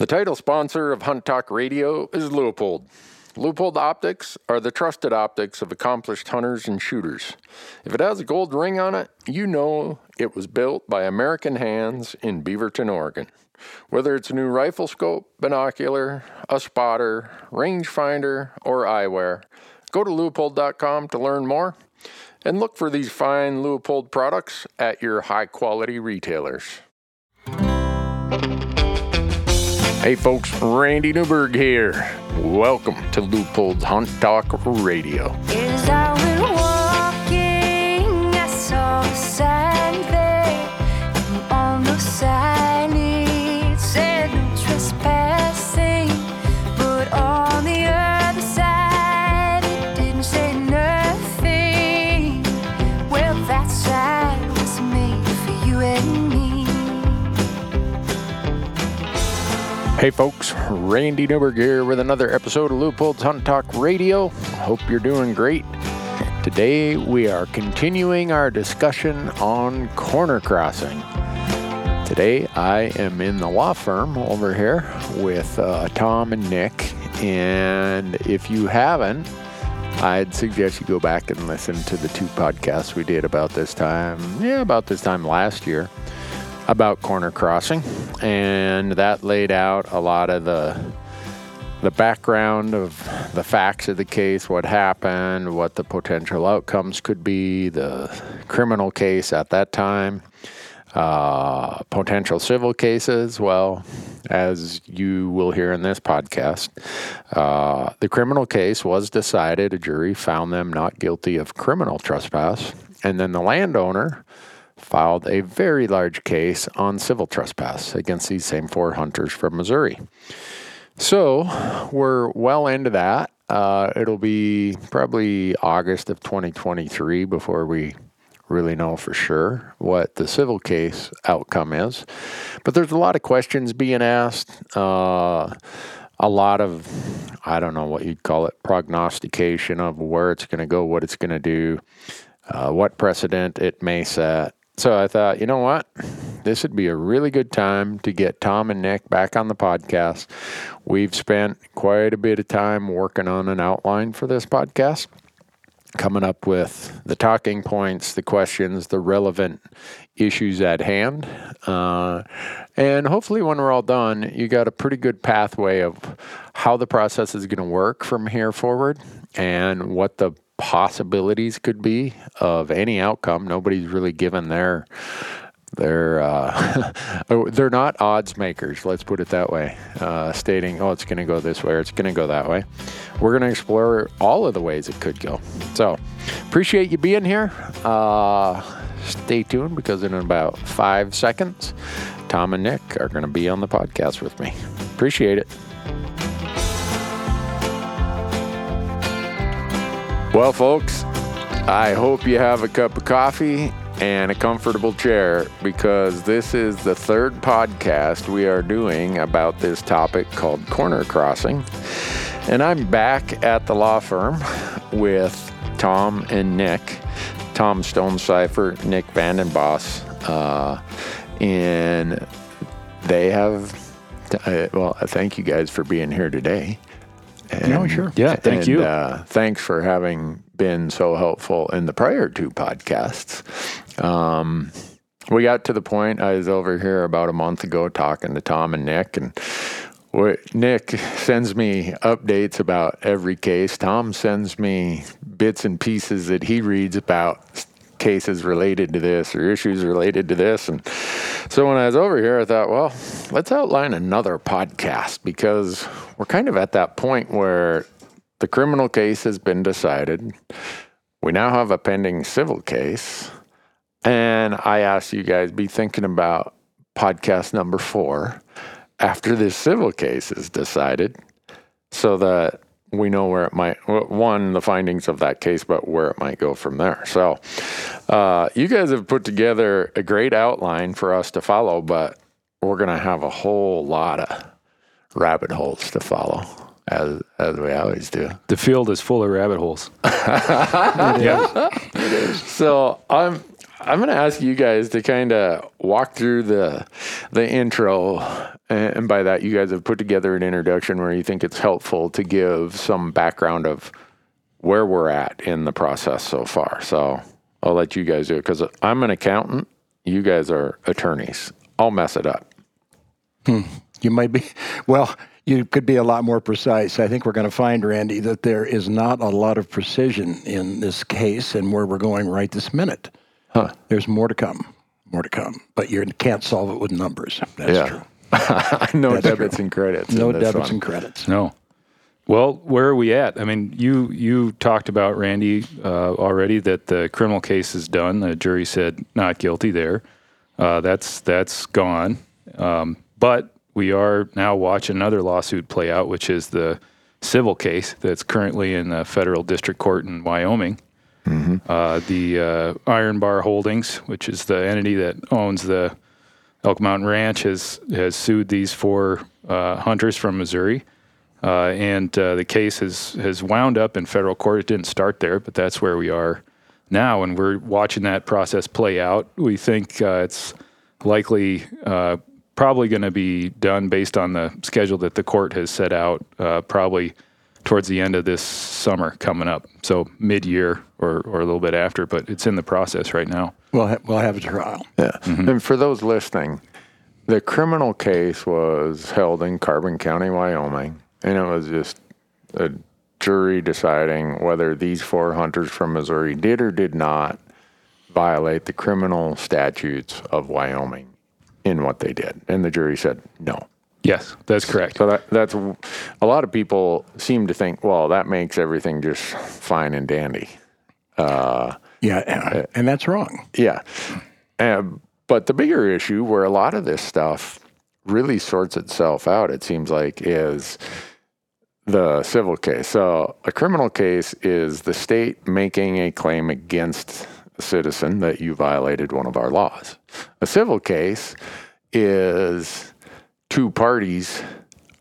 The title sponsor of Hunt Talk Radio is Leupold. Leupold optics are the trusted optics of accomplished hunters and shooters. If it has a gold ring on it, you know it was built by American hands in Beaverton, Oregon. Whether it's a new rifle scope, binocular, a spotter, rangefinder, or eyewear, go to leupold.com to learn more and look for these fine Leupold products at your high quality retailers. Hey folks, Randy Newberg here. Welcome to Leupold's Hunt Talk Radio. Hey folks, Randy Newberg here with another episode of Leupold's Hunt Talk Radio. Hope you're doing great. Today we are continuing our discussion on corner crossing. Today I am in the law firm over here with uh, Tom and Nick, and if you haven't, I'd suggest you go back and listen to the two podcasts we did about this time, yeah, about this time last year about corner crossing, and that laid out a lot of the the background of the facts of the case, what happened, what the potential outcomes could be, the criminal case at that time, uh, potential civil cases. Well, as you will hear in this podcast, uh, the criminal case was decided. A jury found them not guilty of criminal trespass, and then the landowner filed a very large case on civil trespass against these same four hunters from Missouri. So we're well into that. Uh, it'll be probably August of 2023 before we really know for sure what the civil case outcome is. But there's a lot of questions being asked. Uh, a lot of, I don't know what you'd call it, prognostication of where it's going to go, what it's going to do, uh, what precedent it may set. So I thought, you know what? This would be a really good time to get Tom and Nick back on the podcast. We've spent quite a bit of time working on an outline for this podcast, coming up with the talking points, the questions, the relevant issues at hand. Uh, and hopefully, when we're all done, you got a pretty good pathway of how the process is going to work from here forward and what the possibilities could be of any outcome. Nobody's really given their their uh, they're not odds makers. Let's put it that way. Uh, stating, oh, it's going to go this way or it's going to go that way. We're going to explore all of the ways it could go. So appreciate you being here. Uh, stay tuned because in about five seconds, Tom and Nick are going to be on the podcast with me. Appreciate it. Well, folks, I hope you have a cup of coffee and a comfortable chair because this is the third podcast we are doing about this topic called corner crossing. And I'm back at the law firm with Tom and Nick, Tom Stonecipher, Nick VandenBos, uh, and they have. Uh, well, thank you guys for being here today. No, sure. Yeah, thank and, you. Uh, thanks for having been so helpful in the prior two podcasts. Um, we got to the point I was over here about a month ago talking to Tom and Nick, and what, Nick sends me updates about every case. Tom sends me bits and pieces that he reads about cases related to this or issues related to this. And so when I was over here, I thought, well, let's outline another podcast because we're kind of at that point where the criminal case has been decided. We now have a pending civil case. And I asked you guys be thinking about podcast number four after this civil case is decided so that we know where it might one the findings of that case but where it might go from there. So uh, you guys have put together a great outline for us to follow but we're going to have a whole lot of rabbit holes to follow as as we always do. The field is full of rabbit holes. so i'm I'm going to ask you guys to kind of walk through the the intro, and by that you guys have put together an introduction where you think it's helpful to give some background of where we're at in the process so far. So I'll let you guys do it because I'm an accountant. You guys are attorneys. I'll mess it up. Hmm. You might be, well, you could be a lot more precise. I think we're going to find, Randy, that there is not a lot of precision in this case and where we're going right this minute. Huh. There's more to come, more to come. But you can't solve it with numbers. That's Yeah. true. no That's debits true. and credits. No in this debits one. and credits. No. Well, where are we at? I mean, you you talked about Randy uh, already that the criminal case is done. The jury said not guilty there. Uh, that's that's gone. Um, but we are now watching another lawsuit play out, which is the civil case that's currently in the federal district court in Wyoming. Uh, the uh, Iron Bar Holdings, which is the entity that owns the Elk Mountain Ranch, has has sued these four uh, hunters from Missouri. Uh, and uh, the case has, has wound up in federal court. It didn't start there, but that's where we are now, and we're watching that process play out. We think uh, it's likely probably going to be done based on the schedule that the court has set out, probably towards the end of this summer coming up. So mid year or, or a little bit after, but it's in the process right now. We'll, ha- we'll have a trial. Yeah. Mm-hmm. And for those listening, the criminal case was held in Carbon County, Wyoming, and it was just a jury deciding whether these four hunters from Missouri did or did not violate the criminal statutes of Wyoming in what they did. And the jury said no. Yes, that's correct. So that that's a lot of people seem to think, well, that makes everything just fine and dandy. Yeah, and, and that's wrong. Yeah. Um, but the bigger issue where a lot of this stuff really sorts itself out, it seems like, is the civil case. So a criminal case is the state making a claim against a citizen that you violated one of our laws. A civil case is two parties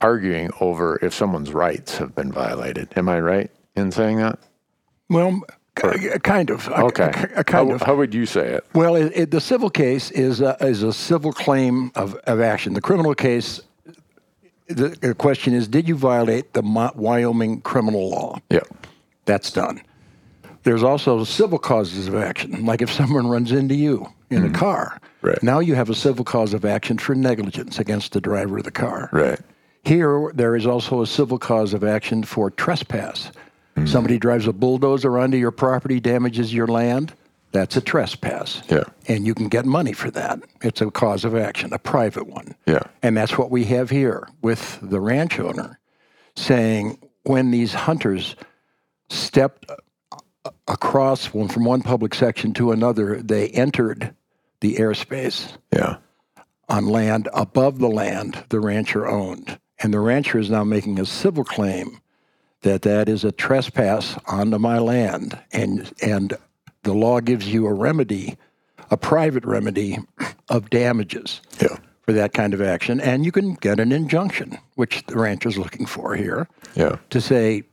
arguing over if someone's rights have been violated. Am I right in saying that? Well, k- uh, kind of. Okay. a- a kind how, of. how would you say it? Well, it, it, the civil case is a, is a civil claim of, of action. The criminal case, the, the question is, did you violate the Wyoming criminal law? Yeah. That's done. There's also civil causes of action, like if someone runs into you in a car. Mm-hmm. Right. Now you have a civil cause of action for negligence against the driver of the car. Right. Here, there is also a civil cause of action for trespass. Mm-hmm. Somebody drives a bulldozer onto your property, damages your land. That's a trespass. Yeah. And you can get money for that. It's a cause of action, a private one. Yeah. And that's what we have here with the ranch owner saying when these hunters stepped a- across one from one public section to another, they entered the airspace Yeah. on land above the land the rancher owned. And the rancher is now making a civil claim that that is a trespass onto my land. And, and the law gives you a remedy, a private remedy of damages Yeah. for that kind of action. And you can get an injunction, which the rancher's looking for here, Yeah. to say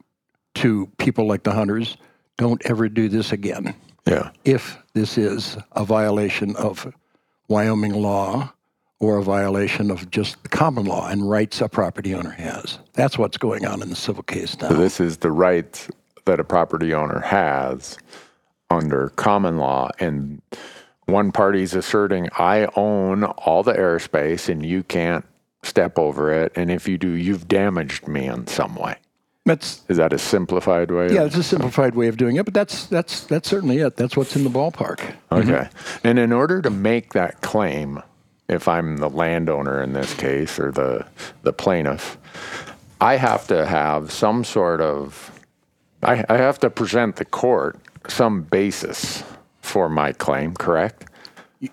to people like the hunters, don't ever do this again Yeah. if this is a violation of Wyoming law or a violation of just the common law and rights a property owner has. That's what's going on in the civil case now. So this is the right that a property owner has under common law, and one party's asserting, "I own all the airspace, and you can't step over it. And if you do, you've damaged me in some way." That's Is that a simplified way? of- yeah, it's a simplified way of doing it, but that's that's that's certainly it. That's what's in the ballpark. Okay. Mm-hmm. And in order to make that claim, if I'm the landowner in this case or the the plaintiff, I have to have some sort of I, I have to present the court some basis for my claim, correct?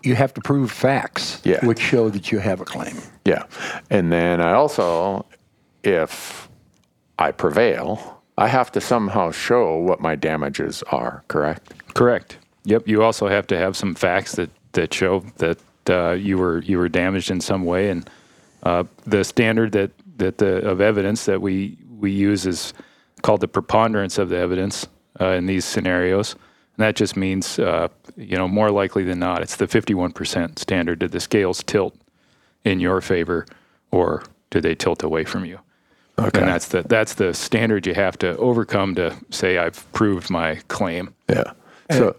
You have to prove facts Yeah. which show that you have a claim. Yeah. And then I also, if I prevail, I have to somehow show what my damages are, correct? Correct. Yep. You also have to have some facts that, that show that uh, you were you were damaged in some way, and uh, the standard that that the of evidence that we we use is called the preponderance of the evidence uh, in these scenarios. And that just means, uh, you know, more likely than not, it's the 51% standard. Did the scales tilt in your favor or do they tilt away from you? Okay. And that's the that's the standard you have to overcome to say I've proved my claim. Yeah. So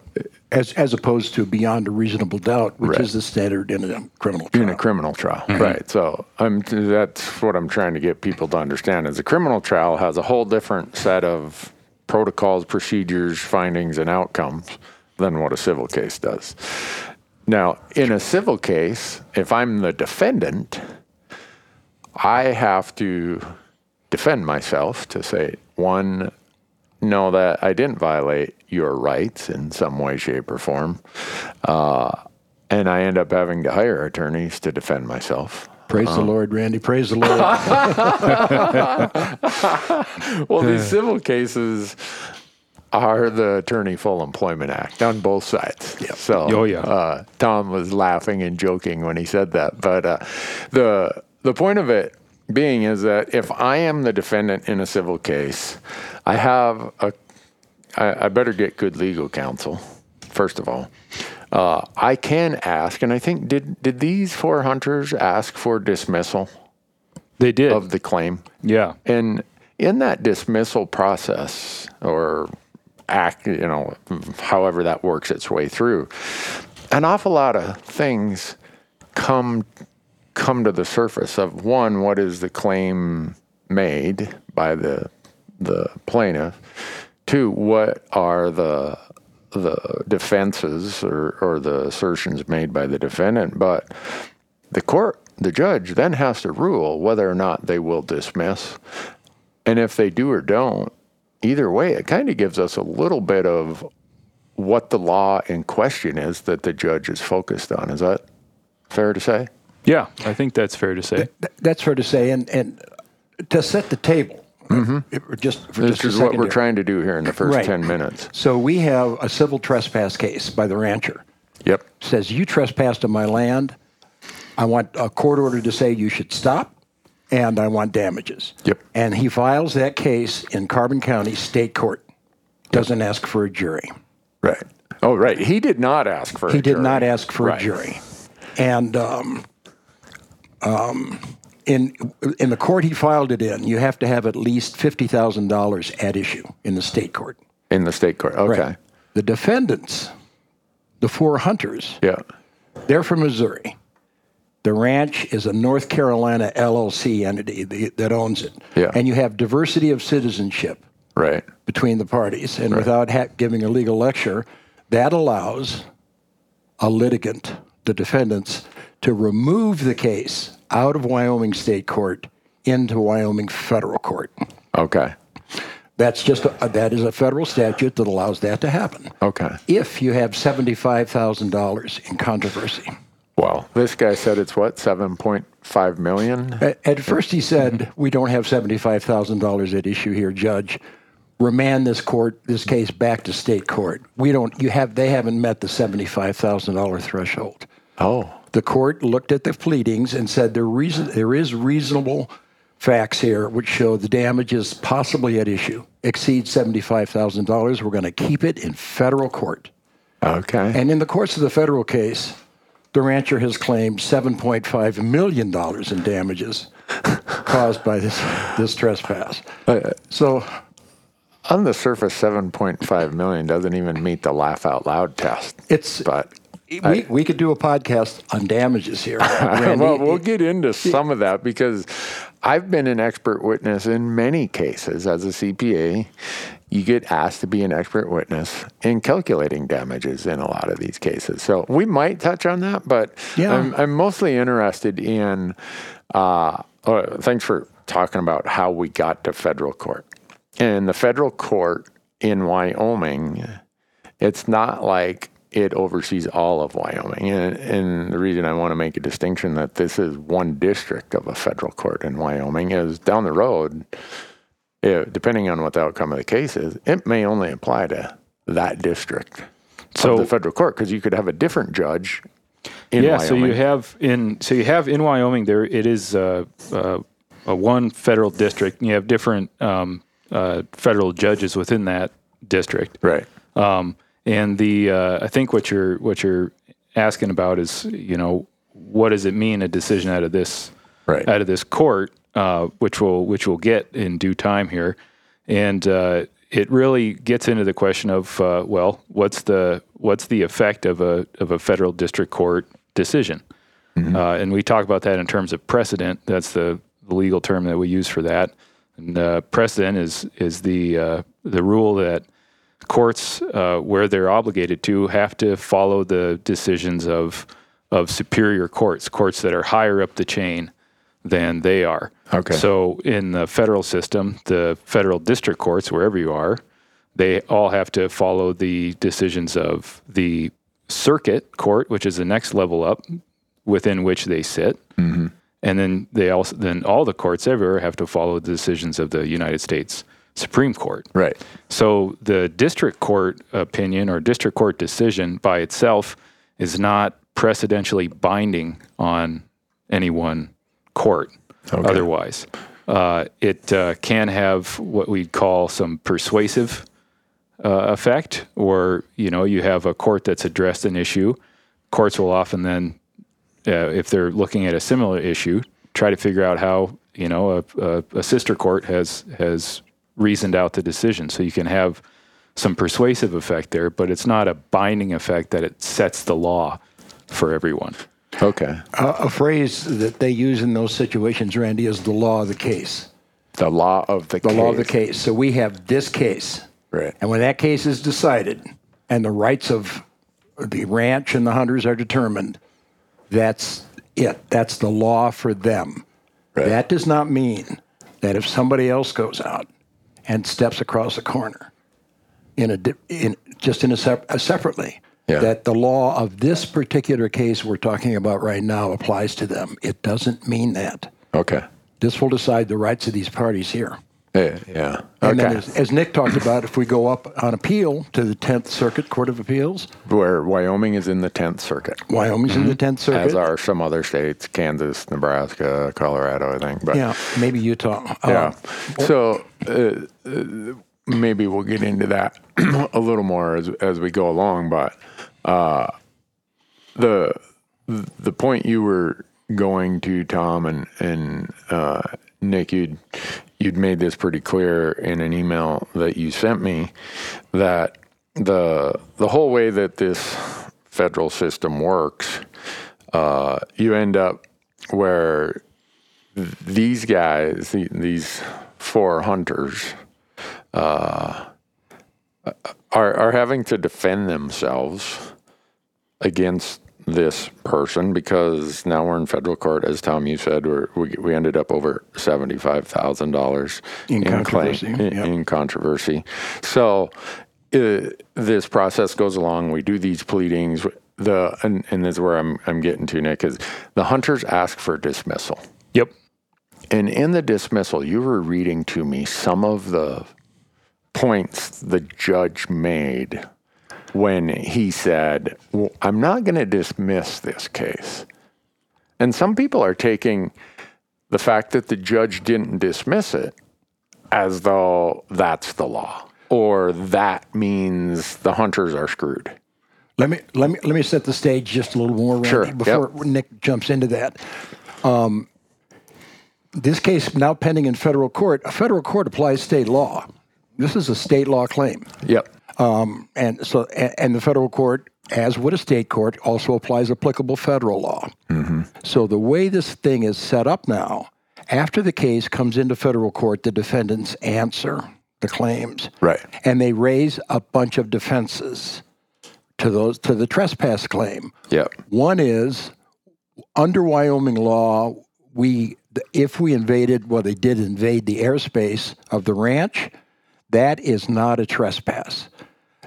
as as opposed to beyond a reasonable doubt, which Right. is the standard in a criminal trial. in a criminal trial, mm-hmm. right? So I'm that's what I'm trying to get people to understand is a criminal trial has a whole different set of protocols, procedures, findings, and outcomes than what a civil case does. Now, in a civil case, if I'm the defendant, I have to defend myself to say one know that I didn't violate your rights in some way, shape, or form. Uh, and I end up having to hire attorneys to defend myself. Praise the Lord, Randy. Praise the Lord. Well, these civil cases are the Attorney Full Employment Act on both sides. So, Oh, yeah. uh, Tom was laughing and joking when he said that. But uh, the the point of it being is that if I am the defendant in a civil case, I have a I, I better get good legal counsel. First of all, uh, I can ask, and I think did did these four hunters ask for dismissal They did. of the claim? yeah. And in that dismissal process or act, you know, however that works its way through, an awful lot of things come come to the surface of one, what is the claim made by the the plaintiff? Two, what are the the defenses or, or the assertions made by the defendant? But the court, the judge, then has to rule whether or not they will dismiss. And if they do or don't, either way, it kind of gives us a little bit of what the law in question is that the judge is focused on. Is that fair to say? Yeah. I think that's fair to say. Th- That's fair to say. And, and to set the table, it- just for This just a is what we're trying to do here in the first Right. 10 minutes. So we have a civil trespass case by the rancher. Yep. Says you trespassed on my land. I want a court order to say you should stop, and I want damages. Yep. And he files that case in Carbon County State Court. Doesn't ask for a jury. Right. Oh, right. He did not ask for He a did jury. not ask for Right. a jury. And um, um, in in the court he filed it in, you have to have at least fifty thousand dollars at issue in the state court. In the state court. Okay. Right. The defendants, the four hunters, Yeah. they're from Missouri. The ranch is a North Carolina LLC entity that owns it. Yeah. And you have diversity of citizenship Right. between the parties. And without ha- giving a legal lecture, that allows a litigant, the defendants, to remove the case out of Wyoming State Court into Wyoming Federal Court. Okay. That's just a, that is a federal statute that allows that to happen. Okay. If you have seventy-five thousand dollars in controversy. Well, this guy said it's what, 7.5 million? At, at first, he said, "We don't have seventy-five thousand dollars at issue here, Judge. Remand this court, this case back to state court. We don't. You have. They haven't met the seventy-five thousand dollar threshold." Oh. The court looked at the pleadings and said there reason there is reasonable facts here which show the damages possibly at issue exceed seventy-five thousand dollars. We're going to keep it in federal court. Okay. And in the course of the federal case, the rancher has claimed $7.5 million in damages caused by this, this trespass. Uh, so, On the surface, 7.5 million doesn't even meet the laugh out loud test. it's But we, we could do a podcast on damages here. Well, we'll get into some of that because I've been an expert witness in many cases as a CPA. You get asked to be an expert witness in calculating damages in a lot of these cases. So we might touch on that, but Yeah. I'm, I'm mostly interested in. Uh, uh, thanks for talking about how we got to federal court. In the federal court in Wyoming, it's not like it oversees all of Wyoming. And, and the reason I want to make a distinction that this is one district of a federal court in Wyoming is down the road, eh, depending on what the outcome of the case is, it may only apply to that district So- of the federal court because you could have a different judge in yeah, Wyoming. so you have in so you have in Wyoming there it is uh, uh, a one federal district. And you have different um, uh, federal judges within that district, right. um, And the uh, I think what you're what you're asking about is you know what does it mean a decision out of this Right. out of this court, uh, which will which we'll get in due time here, and uh, it really gets into the question of uh, well, what's the what's the effect of a of a federal district court decision, uh, and we talk about that in terms of precedent. That's the, the legal term that we use for that. And uh, precedent is is the uh, the rule that courts, uh, where they're obligated to, have to follow the decisions of of superior courts, courts that are higher up the chain than they are. Okay. So in the federal system, the federal district courts, wherever you are, they all have to follow the decisions of the circuit court, which is the next level up within which they sit. Mm-hmm. And then they also then all the courts everywhere have to follow the decisions of the United States Supreme Court. Right. So the district court opinion or district court decision by itself is not precedentially binding on any one court. Okay. Otherwise, uh, it uh, can have what we'd call some persuasive uh, effect, or you know, you have a court that's addressed an issue. Courts will often then, uh, if they're looking at a similar issue, try to figure out how you know a, a, a sister court has has reasoned out the decision. So you can have some persuasive effect there, but it's not a binding effect that it sets the law for everyone. Okay. A, a phrase that they use in those situations, Randy, is the law of the case. The law of the The case. law of the case. So we have this case. Right. And when that case is decided and the rights of the ranch and the hunters are determined, that's it. That's the law for them. Right. That does not mean that if somebody else goes out and steps across the corner in a di- in just in a, sep- uh, separately, Yeah. that the law of this particular case we're talking about right now applies to them. It doesn't mean that. Okay. This will decide the rights of these parties here. Yeah. yeah. And Okay. then, as, as Nick talked about, if we go up on appeal to the 10th Circuit Court of Appeals, Where Wyoming is in the 10th Circuit, Wyoming's in the 10th Circuit. Mm-hmm. as are some other states, Kansas, Nebraska, Colorado, I think. But yeah, maybe Utah. Uh, Yeah. So uh, uh, maybe we'll get into that a little more as as we go along. But uh, the the point you were going to, Tom and and uh, Nick, you'd you'd made this pretty clear in an email that you sent me that the the whole way that this federal system works, uh, you end up where these guys, these four hunters, uh, are are having to defend themselves against this person because now we're in federal court, as Tom you said, we're, we we ended up over seventy five thousand dollars In controversy, in, yep. in controversy. So uh, this process goes along. We do these pleadings. The and, and this is where I'm I'm getting to, Nick, is the hunters ask for dismissal. Yep. And in the dismissal, you were reading to me some of the points the judge made when he said, well, I'm not going to dismiss this case. And some people are taking the fact that the judge didn't dismiss it as though that's the law or that means the hunters are screwed. Let me let me let me set the stage just a little more, Randy, Sure, before Nick jumps into that. Um, this case now pending in federal court. A federal court applies state law. This is a state law claim, Yep. and so and, and the federal court, as would a state court, also applies applicable federal law. Mm-hmm. So the way this thing is set up now, after the case comes into federal court, the defendants answer the claims, Right. and they raise a bunch of defenses to those to the trespass claim. Yep. One is under Wyoming law, we if we invaded, well, they did invade the airspace of the ranch. That is not a trespass.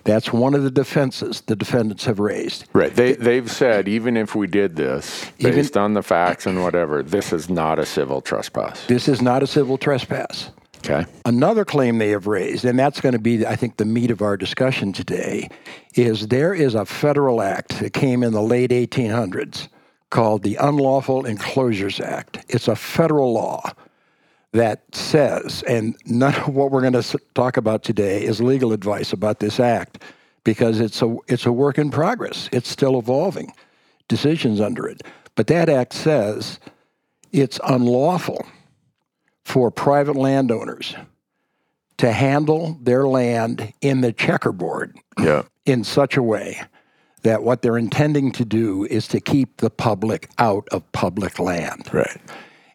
That's one of the defenses the defendants have raised. Right. They they've said even if we did this Even- based on the facts and whatever, this is not a civil trespass. This is not a civil trespass. Okay. Another claim they have raised, and that's going to be, I think, the meat of our discussion today, is there is a federal act that came in the late 1800s called the Unlawful Inclosures Act. It's a federal law that says, and none of what we're going to talk about today is legal advice about this act, because it's a it's a work in progress. It's still evolving. Decisions under it. But that act says it's unlawful for private landowners to handle their land in the checkerboard Yeah. in such a way that what they're intending to do is to keep the public out of public land. Right.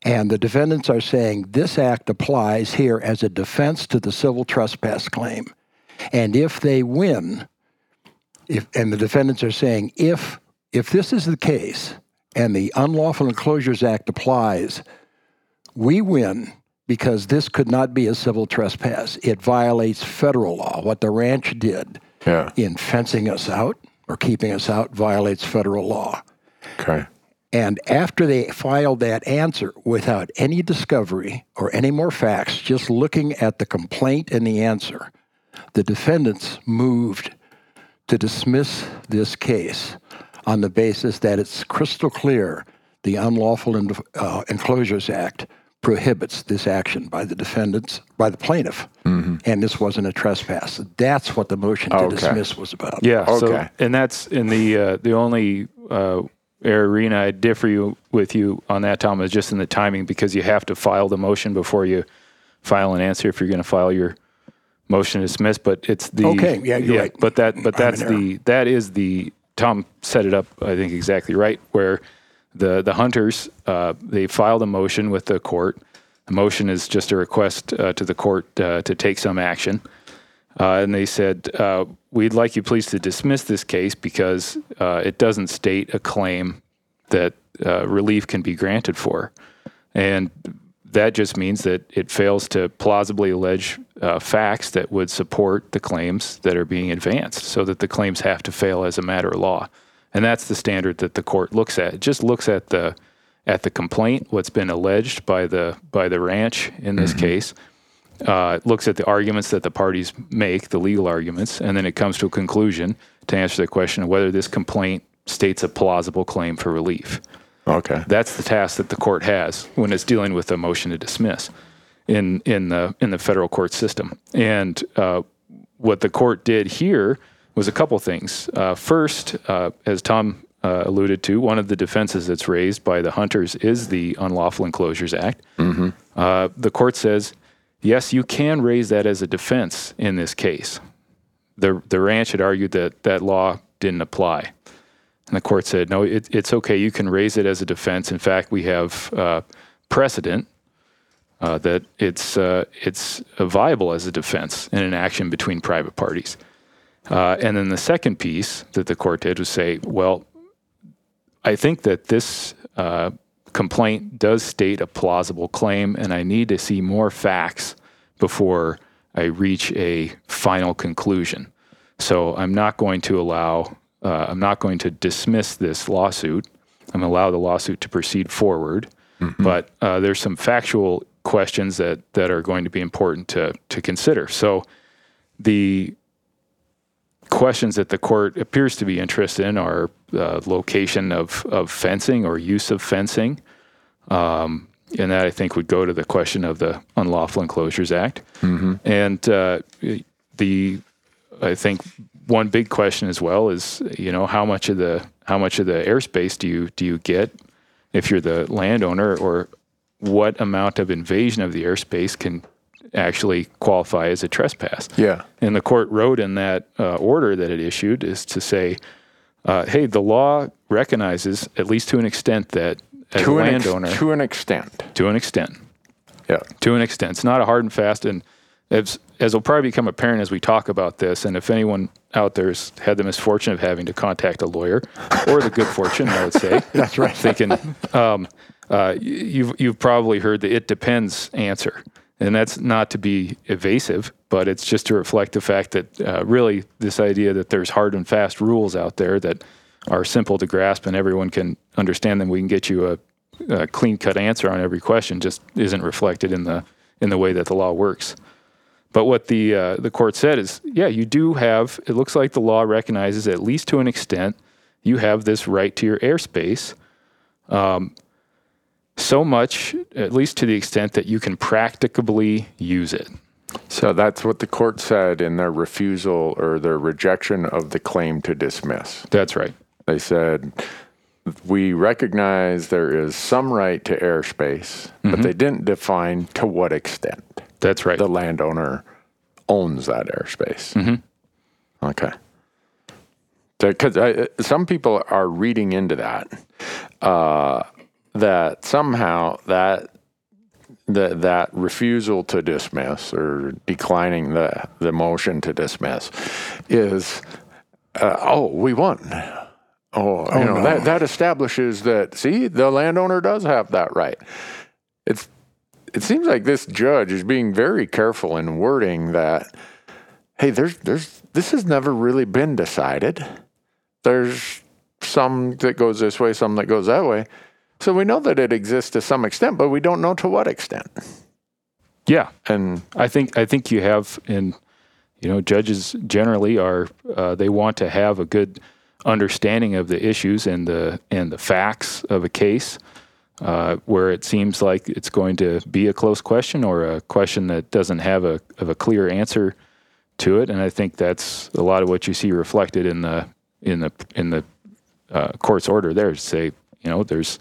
And the defendants are saying this act applies here as a defense to the civil trespass claim. And if they win, if and the defendants are saying if if this is the case and the Unlawful Inclosures Act applies, we win because this could not be a civil trespass. It violates federal law. What the ranch did Yeah. in fencing us out or keeping us out violates federal law. Okay. And after they filed that answer without any discovery or any more facts, just looking at the complaint and the answer, the defendants moved to dismiss this case on the basis that it's crystal clear the Unlawful En- uh, Inclosures Act prohibits this action by the defendants, by the plaintiff, and this wasn't a trespass. That's what the motion to Okay. dismiss was about. Yeah. So, Okay. and that's in the uh, the only uh, arena I differ you with you on that, Tom, is just in the timing because you have to file the motion before you file an answer if you're going to file your motion to dismiss. But it's the Okay, yeah, you're right. But that but that's in error. the that is the Tom set it up. I think exactly right where the the hunters uh, they filed a motion with the court. The motion is just a request uh, to the court uh, to take some action. Uh, and they said, uh, We'd like you please to dismiss this case because it doesn't state a claim that relief can be granted for. And that just means that it fails to plausibly allege facts that would support the claims that are being advanced, so that the claims have to fail as a matter of law. And that's the standard that the court looks at. It just looks at the at the complaint, what's been alleged by the by the ranch in this case, uh, it looks at the arguments that the parties make, the legal arguments, and then it comes to a conclusion to answer the question of whether this complaint states a plausible claim for relief. Okay. That's the task that the court has when it's dealing with a motion to dismiss in in the in the federal court system. And uh, what the court did here was a couple things. Uh, first, uh, as Tom uh, alluded to, one of the defenses that's raised by the hunters is the Unlawful Inclosures Act. Uh, the court says, yes, you can raise that as a defense in this case. The the ranch had argued that that law didn't apply. And the court said, no, it, it's okay. You can raise it as a defense. In fact, we have uh, precedent uh, that it's uh, it's viable as a defense in an action between private parties. Uh, and then the second piece that the court did was say, well, I think that this uh, complaint does state a plausible claim, and I need to see more facts before I reach a final conclusion. So I'm not going to allow, uh, I'm not going to dismiss this lawsuit. I'm going to allow the lawsuit to proceed forward. But uh, there's some factual questions that, that are going to be important to, to consider. So the questions that the court appears to be interested in are uh, location of, of fencing or use of fencing. Um, and that I think would go to the question of the Unlawful Inclosures Act. And uh, the I think one big question as well is you know how much of the how much of the airspace do you do you get if you're the landowner or what amount of invasion of the airspace can actually qualify as a trespass. Yeah. And the court wrote in that uh, order that it issued is to say, uh, hey, the law recognizes, at least to an extent, that as To a an, ex- landowner, to an extent. to an extent, Yeah. to an extent, it's not a hard and fast. And as, as will probably become apparent as we talk about this, and if anyone out there's had the misfortune of having to contact a lawyer, or the good fortune, I would say, That's right. thinking um, uh, you've you've probably heard the "it depends" answer, and that's not to be evasive, but it's just to reflect the fact that uh, really this idea that there's hard and fast rules out there that are simple to grasp and everyone can understand them. We can get you a, a clean cut answer on every question. Just isn't reflected in the in the way that the law works. But what the uh, the court said is, yeah, you do have. It looks like the law recognizes, at least to an extent, you have this right to your airspace. Um, so much, at least to the extent that you can practicably use it. So that's what the court said in their refusal or their rejection of the claim to dismiss. That's right. They said, we recognize there is some right to airspace, but they didn't define to what extent That's right. the landowner owns that airspace. Okay. Because some people are reading into that, uh, that somehow that that that refusal to dismiss or declining the the motion to dismiss is uh, oh we won. Oh, you know no. that that establishes that see the landowner does have that right. It's it seems like this judge is being very careful in wording that hey there's there's this has never really been decided. There's some that goes this way some that goes that way so we know that it exists to some extent but we don't know to what extent yeah. and I think I think you have, and you know, judges generally are uh, they want to have a good understanding of the issues and the and the facts of a case, uh, where it seems like it's going to be a close question or a question that doesn't have a of a clear answer to it, and I think that's a lot of what you see reflected in the in the in the uh, court's order there. To say, you know, there's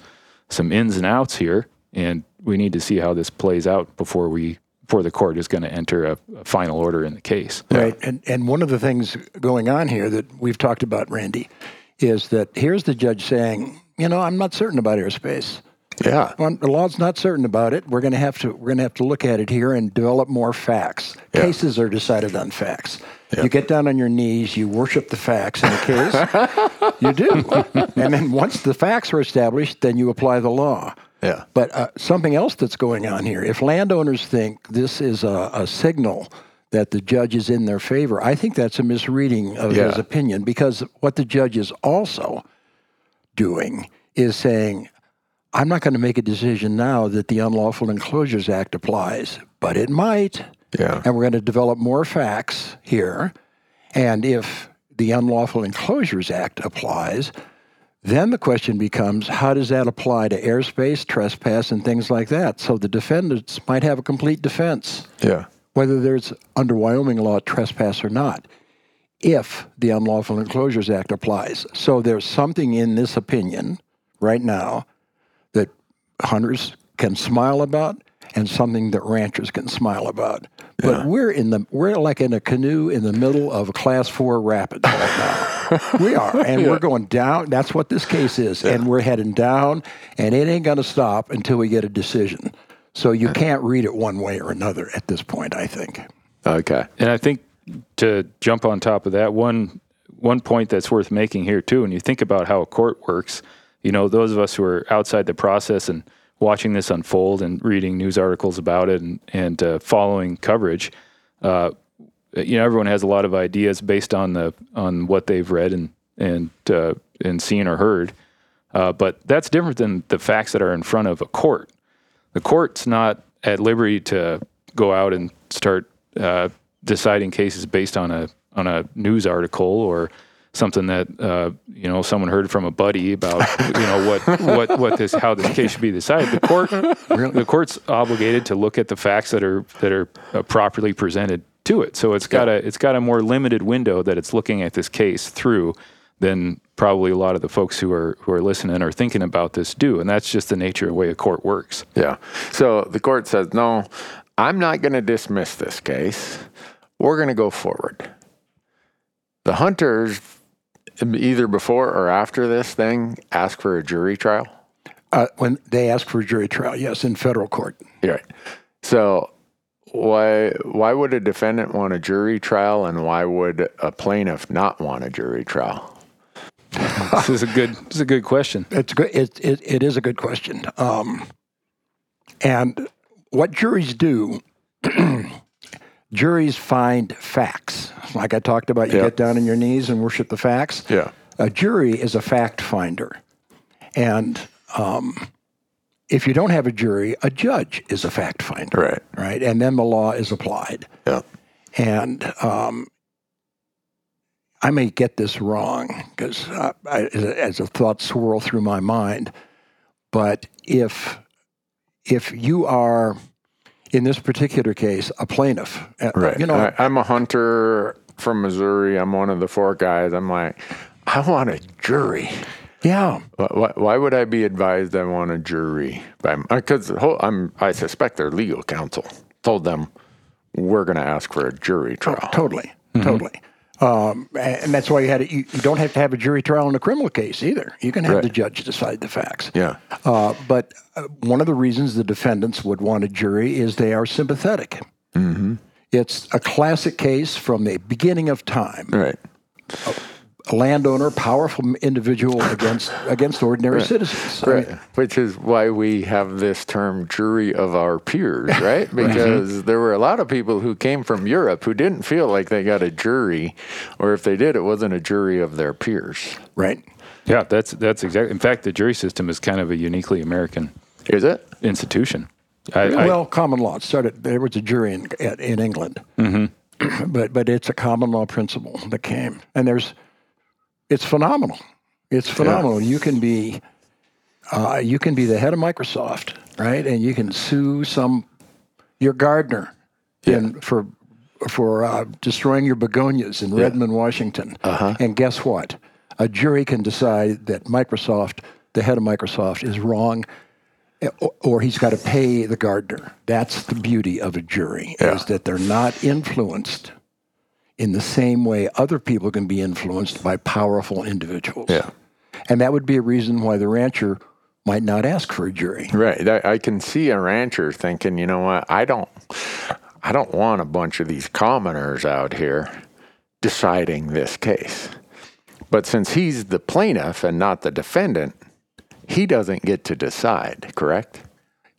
some ins and outs here, and we need to see how this plays out before we before the court is going to enter a, a final order in the case. Right. And and one of the things going on here that we've talked about, Randy, is that here's the judge saying, you know, I'm not certain about airspace. yeah Well, the law's not certain about it. We're going to have to we're going to have to look at it here and develop more facts. Yeah. Cases are decided on facts. You get down on your knees, you worship the facts in the case. you do, and then once the facts are established, then you apply the law. yeah But uh, something else that's going on here. If landowners think this is a, a signal that the judge is in their favor, I think that's a misreading of his opinion because what the judge is also doing is saying, I'm not going to make a decision now that the Unlawful Inclosures Act applies, but it might. Yeah And we're going to develop more facts here. And if the Unlawful Inclosures Act applies, then the question becomes how does that apply to airspace, trespass, and things like that? So the defendants might have a complete defense, yeah whether there's under Wyoming law trespass or not, if the Unlawful Inclosures Act applies. So there's something in this opinion right now that hunters can smile about and something that ranchers can smile about. But we're in the we're like in a canoe in the middle of a class four rapids right now. we are, and we're going down. That's what this case is, and we're heading down, and it ain't going to stop until we get a decision. So you can't read it one way or another at this point. I think. okay And I think to jump on top of that, one one point that's worth making here too, when you think about how a court works, you know, those of us who are outside the process and watching this unfold and reading news articles about it and and uh, following coverage, uh, you know, everyone has a lot of ideas based on the on what they've read and and uh, and seen or heard. Uh, but that's different than the facts that are in front of a court. The court's not at liberty to go out and start uh, deciding cases based on a on a news article or something that uh, you know someone heard from a buddy about you know what what what this how this case should be decided. The court the court's obligated to look at the facts that are that are uh, properly presented to it. So it's got a it's got a more limited window that it's looking at this case through than probably a lot of the folks who are who are listening or thinking about this do, and that's just the nature of the way a court works. Yeah. So the court says, no, I'm not going to dismiss this case. We're going to go forward. The hunters, either before or after this thing, ask for a jury trial. Uh, when they ask for a jury trial, yes, in federal court. Right. So why why would a defendant want a jury trial and why would a plaintiff not want a jury trial? this is a good this is a good question. It's good. It, it, it is a good question. Um, and what juries do, juries find facts. Like I talked about, you Yeah. get down on your knees and worship the facts. Yeah. A jury is a fact finder. And um, if you don't have a jury, a judge is a fact finder. Right. Right. And then the law is applied. Yeah. And um, I may get this wrong because I, as a thought swirl through my mind, but if if you are in this particular case, a plaintiff. Uh, uh, right. You know, I, I'm a hunter from Missouri. I'm one of the four guys. I'm like, I want a jury. yeah. Why, why would I be advised I want a jury? Because uh, I'm, I suspect their legal counsel told them we're going to ask for a jury trial. Totally, mm-hmm. totally. Um, and that's why you had it. You, you don't have to have a jury trial in a criminal case either. You can have Right. the judge decide the facts. Yeah. Uh, but uh, one of the reasons the defendants would want a jury is they are sympathetic. Mm-hmm. It's a classic case from the beginning of time. Right. A landowner, powerful individual against against ordinary citizens. I mean, Right. Which is why we have this term jury of our peers, right? Because there were a lot of people who came from Europe who didn't feel like they got a jury, or if they did, it wasn't a jury of their peers. right. Yeah, that's that's exactly. In fact, the jury system is kind of a uniquely American Is it? institution. I, I- well, common law. It started. There was a jury in in England, Mm-hmm. but but it's a common law principle that came, and there's, it's phenomenal. It's phenomenal. You can be, uh, you can be the head of Microsoft, right, and you can sue some, your gardener, in for for uh, destroying your begonias in Redmond, Washington, Uh-huh. and guess what? A jury can decide that Microsoft, the head of Microsoft, is wrong or- or he's got to pay the gardener. That's the beauty of a jury Yeah. is that they're not influenced in the same way other people can be influenced by powerful individuals. Yeah. And that would be a reason why the rancher might not ask for a jury. Right. I, I can see a rancher thinking, you know what, I don't I don't want a bunch of these commoners out here deciding this case. But since he's the plaintiff and not the defendant, he doesn't get to decide, correct?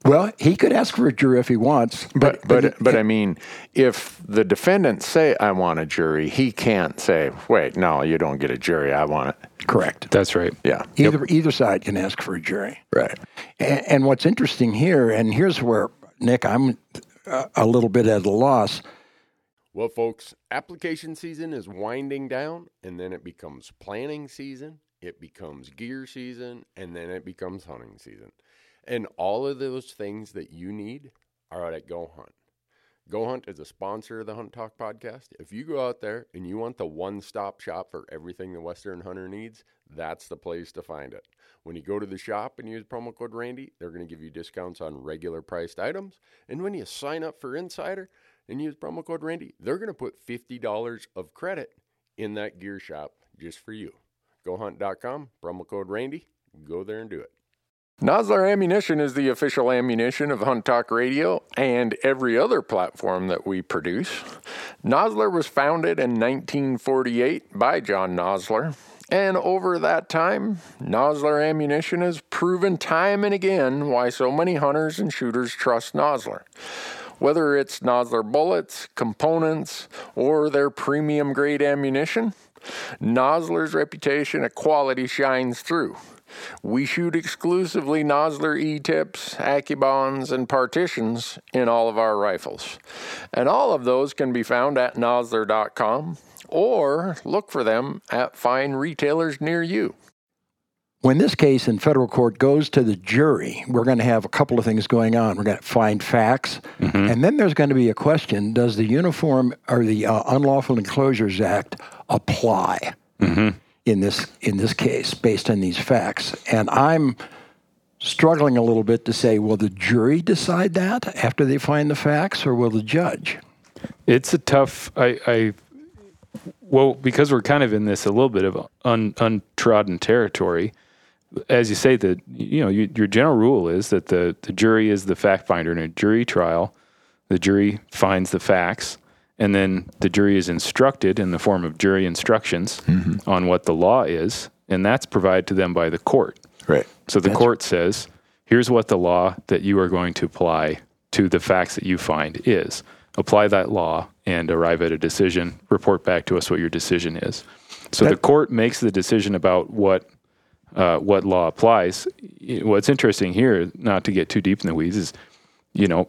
Well, he could ask for a jury if he wants, But but he- but, I mean, if the defendants say I want a jury, he can't say, "Wait, no, you don't get a jury. I want it." correct. that's right. Yeah. Either either side can ask for a jury. Right. And, and what's interesting here, and here's where Nick, I'm uh, a little bit at a loss. Well, folks, application season is winding down, and then it becomes planning season, it becomes gear season, and then it becomes hunting season. And all of those things that you need are out at Go Hunt. Go Hunt is a sponsor of the Hunt Talk podcast. If you go out there and you want the one stop shop for everything the Western hunter needs, that's the place to find it. When you go to the shop and use promo code Randy, they're going to give you discounts on regular priced items. And when you sign up for Insider and use promo code Randy, they're going to put $50 of credit in that gear shop just for you. GoHunt.com, promo code Randy. Go there and do it. Nosler Ammunition is the official ammunition of Hunt Talk Radio and every other platform that we produce. Nosler was founded in 1948 by John Nosler, and over that time, Nosler Ammunition has proven time and again why so many hunters and shooters trust Nosler. Whether it's Nosler bullets, components, or their premium grade ammunition, Nosler's reputation of quality shines through. We shoot exclusively Nosler E-tips, AccuBonds, and partitions in all of our rifles. And all of those can be found at nosler.com or look for them at fine retailers near you. When this case in federal court goes to the jury, we're going to have a couple of things going on. We're going to find facts, and then there's going to be a question: Does the Uniform or the uh, Unlawful Inclosures Act apply in this in this case based on these facts? And I'm struggling a little bit to say: Will the jury decide that after they find the facts, or will the judge? It's a tough. I, I well because we're kind of in this a little bit of un, untrodden territory. As you say, that you know you, your general rule is that the the jury is the fact finder in a jury trial. The jury finds the facts, and then the jury is instructed in the form of jury instructions on what the law is, and that's provided to them by the court. Right. So the court says, here's what the law that you are going to apply to the facts that you find is. Apply that law and arrive at a decision. Report back to us what your decision is. So the court makes the decision about what uh, what law applies. What's interesting here, not to get too deep in the weeds, is you know,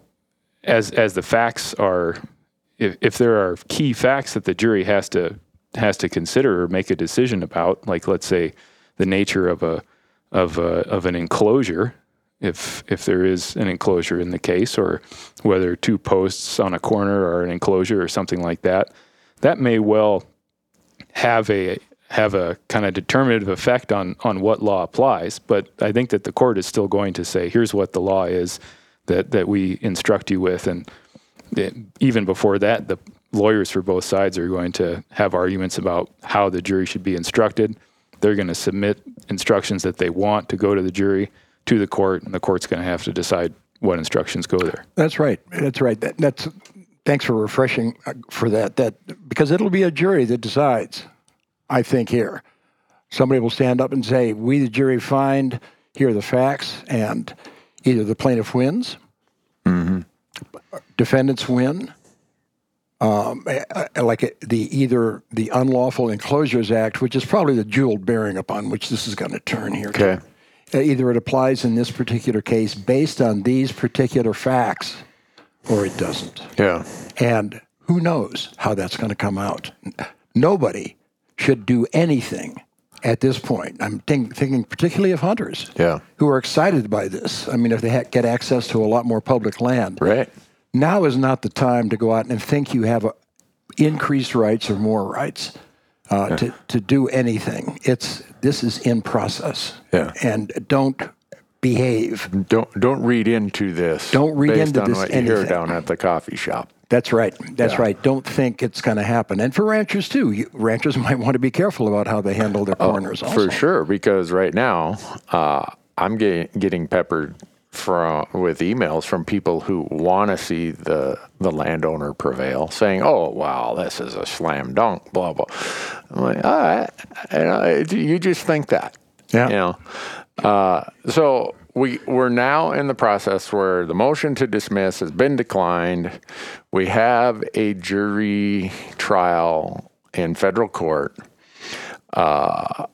as as the facts are, if, if there are key facts that the jury has to has to consider or make a decision about, like let's say the nature of a of a, of an enclosure, if if there is an enclosure in the case, or whether two posts on a corner are an enclosure or something like that. That may well have a have a kind of determinative effect on on what law applies. But I think that the court is still going to say, here's what the law is that that we instruct you with, and it, even before that, the lawyers for both sides are going to have arguments about how the jury should be instructed. They're going to submit instructions that they want to go to the jury to the court, and the court's going to have to decide what instructions go there. That's right. That's right. That, that's thanks for refreshing uh, for that. That because it'll be a jury that decides. I think here, somebody will stand up and say, "We, the jury, find here are the facts," and either the plaintiff wins, defendants win. Um, like the either the Unlawful Inclosures Act, which is probably the jewel bearing upon which this is going to turn here. Okay. Uh, Either it applies in this particular case based on these particular facts, or it doesn't. Yeah. And who knows how that's going to come out? Nobody should do anything at this point. I'm think, thinking particularly of hunters Yeah. who are excited by this. I mean, if they ha- get access to a lot more public land, Right. Now is not the time to go out and think you have a, increased rights or more rights uh, to, to do anything. It's this is in process. Yeah. And don't behave. Don't don't read into this. Don't read based into on this what you hear down at the coffee shop. That's right. That's Yeah. right. Don't think it's going to happen. And for ranchers too, you, ranchers might want to be careful about how they handle their corners. also. Oh, For sure, because right now uh, I'm getting getting peppered from with emails from people who want to see the the landowner prevail, saying, "Oh, wow, this is a slam dunk." Blah blah. I'm like, all right, you, know, you just think that, Yeah. You know, uh, so we we're now in the process where the motion to dismiss has been declined. We have a jury trial in federal court Uh,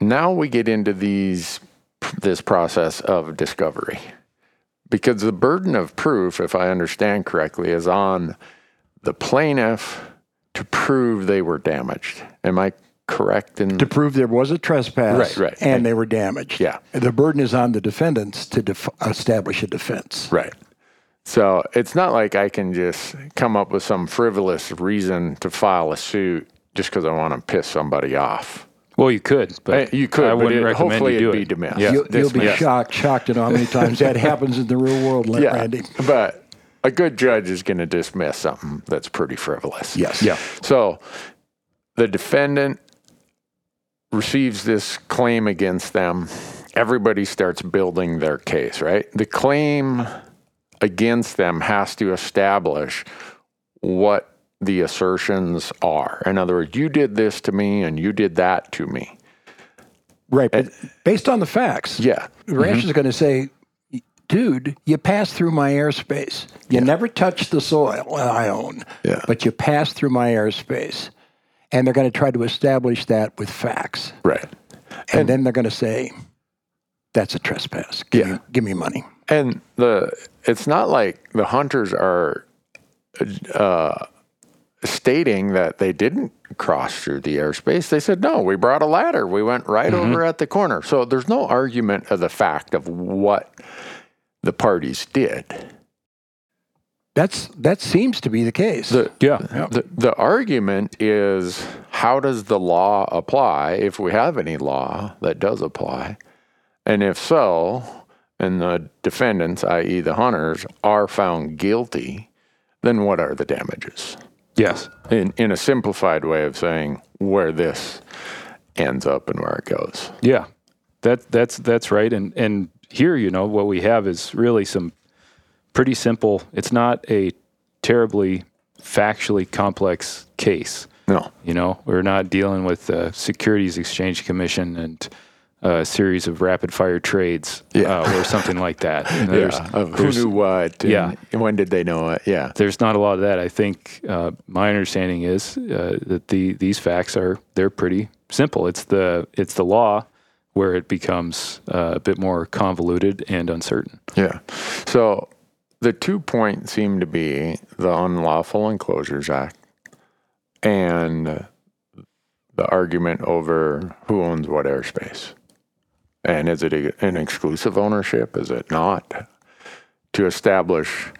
now we get into these this process of discovery because the burden of proof if i understand correctly is on the plaintiff to prove they were damaged am i correct in To prove there was a trespass Right, right. and they were damaged. Yeah. The burden is on the defendants to def- establish a defense. right so it's not like i can just come up with some frivolous reason to file a suit just because i want to piss somebody off Well, you could, but Uh, you could, I wouldn't it- recommend hopefully you do it'd it. be dismissed. Yeah. You'll, you'll be Dismiss. shocked, shocked at how many times that happens in the real world, yeah Randy. but a good judge is going to dismiss something that's pretty frivolous Yes. Yeah. So the defendant receives this claim against them. Everybody starts building their case, right? The claim against them has to establish what the assertions are. In other words, you did this to me and you did that to me. Right. But based on the facts, Yeah. the is going to say, dude, you passed through my airspace. You never touched the soil I own, Yeah. but you passed through my airspace. And they're going to try to establish that with facts. Right. And, then they're going to say, that's a trespass. Give, Yeah. me, give me money. And the it's not like the hunters are uh, stating that they didn't cross through the airspace. They said, no, we brought a ladder. We went right mm-hmm. over at the corner. So there's no argument of the fact of what the parties did. That's That seems to be the case. The, Yeah. the, the argument is how does the law apply if we have any law that does apply? And if so, and the defendants, i.e., the hunters, are found guilty, then what are the damages? Yes. In, in a simplified way of saying where this ends up and where it goes. Yeah, that that's that's right. And and here, you know, what we have is really some pretty simple. It's not a terribly factually complex case. No. You know, we're not dealing with the Securities Exchange Commission and a series of rapid fire trades Yeah. uh, or something like that. You know, there's- Yeah, of who knew what Yeah. when did they know it? Yeah. there's not a lot of that. I think uh, my understanding is uh, that the these facts are they're pretty simple. It's the it's the law where it becomes uh, a bit more convoluted and uncertain. Yeah. So the two points seem to be the Unlawful Inclosures Act and the argument over who owns what airspace. And is it an exclusive ownership? Is it not? To establish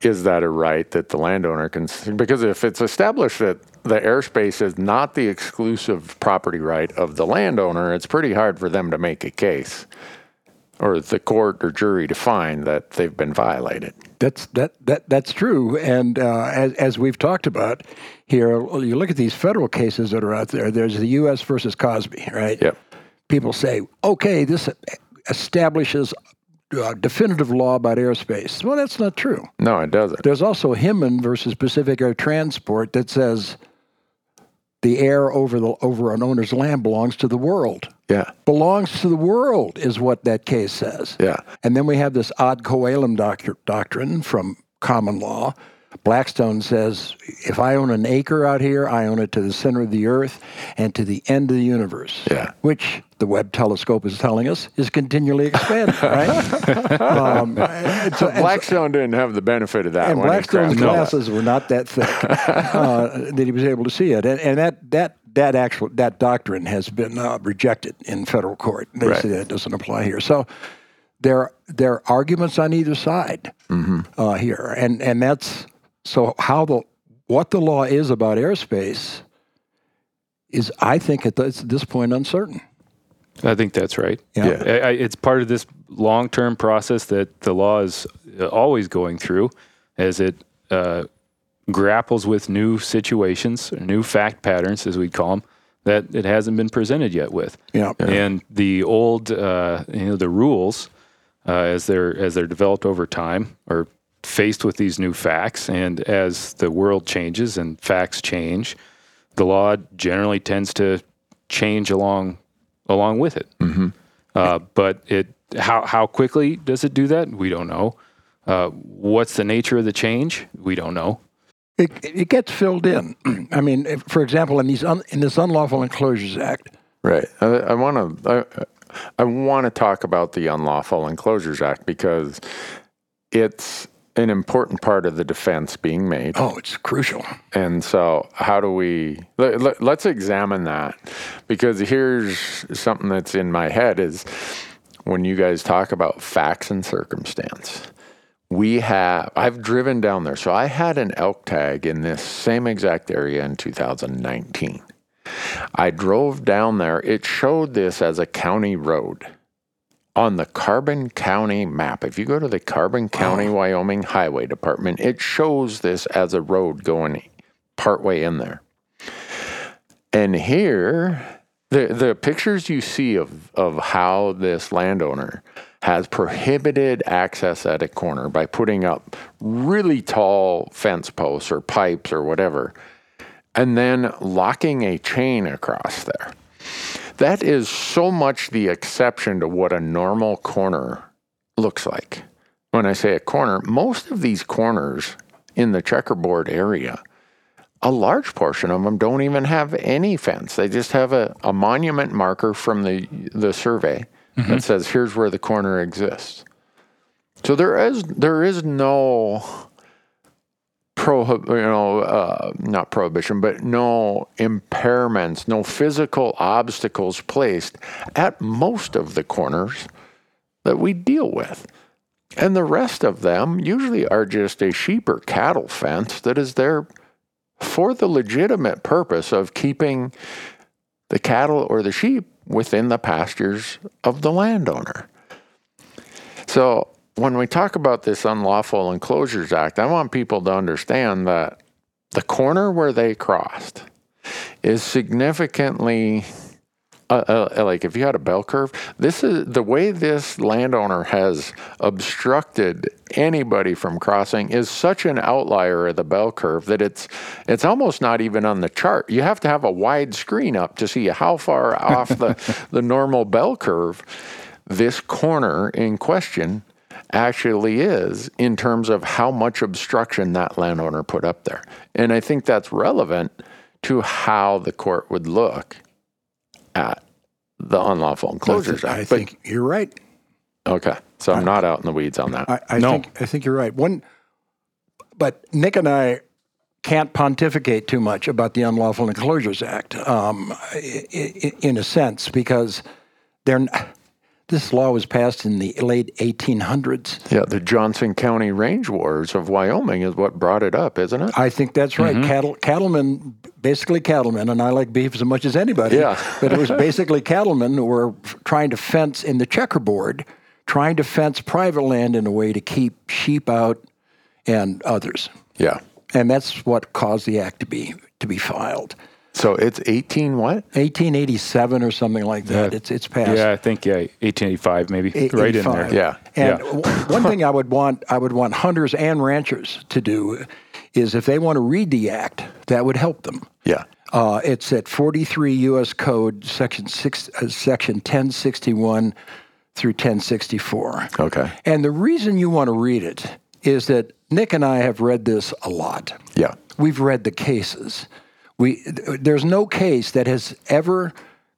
is that a right that the landowner can because if it's established that the airspace is not the exclusive property right of the landowner it's pretty hard for them to make a case or the court or jury to find that they've been violated That's that that that's true. And uh, as as we've talked about here, you look at these federal cases that are out there. There's the U.S. versus Causby, right? Yep. People say, okay, this establishes uh, definitive law about airspace. Well, that's not true. no it doesn't There's also Hinman versus Pacific Air Transport that says the air over the over an owner's land belongs to the world. yeah Belongs to the world is what that case says. yeah And then we have this ad coelum doc- doctrine from common law. Blackstone says if I own an acre out here, I own it to the center of the earth and to the end of the universe. Yeah. Which the Webb telescope is telling us is continually expanding, right? um, so- and so- blackstone didn't have the benefit of that and Blackstone's glasses were not that thick uh, that he was able to see it, and, and that that that actual that doctrine has been uh, rejected in federal court. They Right. say that doesn't apply here. So there there are arguments on either side Mm-hmm. uh, here, and and that's so how the what the law is about airspace is, I think, at this, this point, uncertain. I think that's right. Yeah. Yeah. I, I, it's part of this long-term process that the law is uh, always going through as it uh, grapples with new situations, new fact patterns, as we'd call them, that it hasn't been presented yet with. Yeah. And the old, uh, you know, the rules uh, as they're as they're developed over time are faced with these new facts, and as the world changes and facts change, the law generally tends to change along along with it. Uh, but it how how quickly does it do that? We don't know. Uh, what's the nature of the change? We don't know. It, it gets filled in. I mean, if, for example, in these un, in this Unlawful Inclosures Act, Right. I, I want to. I, I want to talk about the Unlawful Inclosures Act because it's an important part of the defense being made. oh, it's crucial. And so, how do we let, let, let's examine that? Because here's something that's in my head is when you guys talk about facts and circumstance. We have I've driven down there. So I had an elk tag in this same exact area in 2019. I drove down there. It showed this as a county road on the Carbon County map. If you go to the Carbon County, Wyoming Highway Department, it shows this as a road going partway in there. And here, the the pictures you see of of how this landowner has prohibited access at a corner by putting up really tall fence posts or pipes or whatever, and then locking a chain across there. That is so much the exception to what a normal corner looks like. When I say a corner, most of these corners in the checkerboard area, a large portion of them don't even have any fence. They just have a, a monument marker from the, the survey that mm-hmm. says here's where the corner exists. So there is there is no prohib you know uh, not prohibition but no impairments no physical obstacles placed at most of the corners that we deal with. And the rest of them usually are just a sheep or cattle fence that is there for the legitimate purpose of keeping the cattle or the sheep within the pastures of the landowner. So when we talk about this Unlawful Inclosures Act, I want people to understand that the corner where they crossed is significantly uh, uh, like if you had a bell curve, this is the way this landowner has obstructed anybody from crossing is such an outlier of the bell curve that it's it's almost not even on the chart. You have to have a wide screen up to see how far off the the normal bell curve this corner in question actually is in terms of how much obstruction that landowner put up there. And I think that's relevant to how the court would look at the Unlawful Inclosures I Act. But- think you're right. okay, so I'm not out in the weeds on that. I, I No. think I think you're right. One, but Nick and I can't pontificate too much about the Unlawful Inclosures Act, um, i- i- in a sense, because they're n- this law was passed in the late 1800s. Yeah, the Johnson County Range Wars of Wyoming is what brought it up, isn't it? I think that's right. Mm-hmm. Cattle, cattlemen, basically cattlemen, and I like beef as much as anybody. Yeah. but it was basically cattlemen who were trying to fence in the checkerboard, trying to fence private land in a way to keep sheep out and others. Yeah. And that's what caused the act to be to be filed. So it's 18 what? 1887 or something like that. It's it's passed. Yeah, I think yeah, 1885 maybe, Eight- right in there. Yeah. And Yeah. w- one thing I would want I would want hunters and ranchers to do is if they want to read the act, that would help them. Yeah. Uh, it's at 43 U.S. Code, section six, uh, section 1061 through 1064. Okay. And the reason you want to read it is that Nick and I have read this a lot. Yeah. We've read the cases. We there's no case that has ever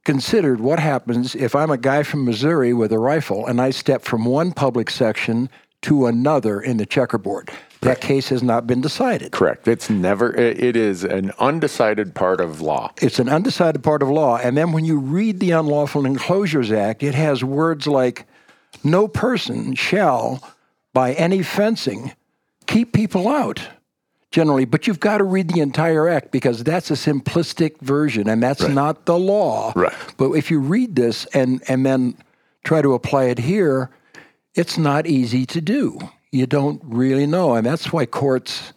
considered what happens if I'm a guy from Missouri with a rifle and I step from one public section to another in the checkerboard. That case has not been decided. Correct. It's never, it it is an undecided part of law. It's an undecided part of law. And then when you read the Unlawful Inclosures Act, it has words like no person shall, by any fencing, keep people out generally. But you've got to read the entire act because that's a simplistic version and that's not the law. Right. But if you read this and, and then try to apply it here, it's not easy to do. You don't really know. And that's why courts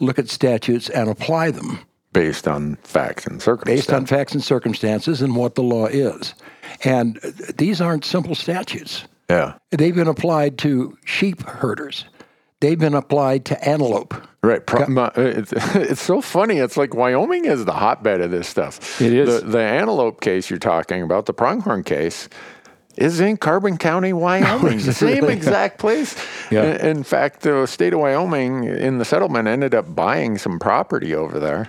look at statutes and apply them Based on facts and circumstances. based on facts and circumstances and what the law is. And uh, these aren't simple statutes. Yeah. They've been applied to sheep herders. They've been applied to antelope. Right. Pro- my- it's, it's so funny. It's like Wyoming is the hotbed of this stuff. It is. The, the antelope case you're talking about, the pronghorn case, is in Carbon County, Wyoming. The same exact place. Yeah. In, in fact, the state of Wyoming in the settlement ended up buying some property over there.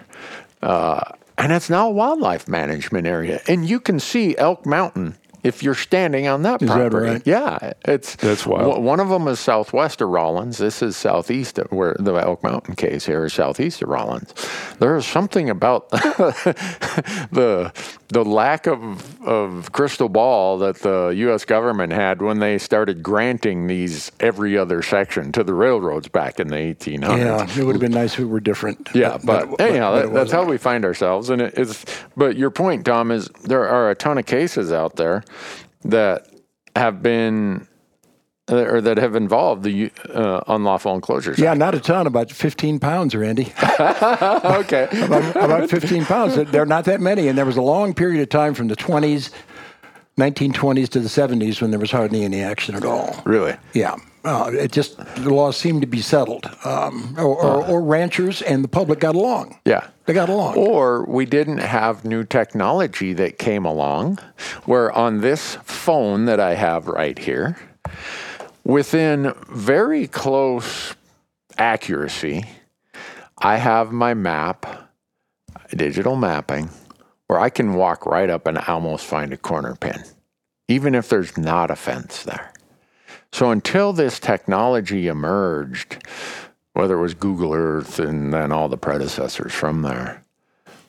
Uh, and it's now a wildlife management area. And you can see Elk Mountain if you're standing on that Is that property. right? Yeah, it's That's wild. w- One of them is southwest of Rawlins. This is southeast of where the Elk Mountain case here is southeast of Rawlins. There is something about the the lack of of crystal ball that the U.S. government had when they started granting these every other section to the railroads back in the 1800s. Yeah, it would have been nice if it were different. Yeah, but, it- anyhow, but that, that's how we find ourselves, and it is. But your point, Tom, is there are a ton of cases out there that have been uh, or that have involved the uh, unlawful enclosures. Yeah, not a ton, about 15 pounds, Randy. okay. about, about 15 pounds. There are not that many. And there was a long period of time from the 20s, 1920s to the 70s when there was hardly any action at all. Really? Yeah. Uh, it just, the laws seemed to be settled. Um, or, or, or ranchers and the public got along. Yeah. They got along. Or we didn't have new technology that came along, where on this phone that I have right here, within very close accuracy, I have my map, digital mapping, where I can walk right up and almost find a corner pin, even if there's not a fence there. So until this technology emerged, whether it was Google Earth and then all the predecessors from there,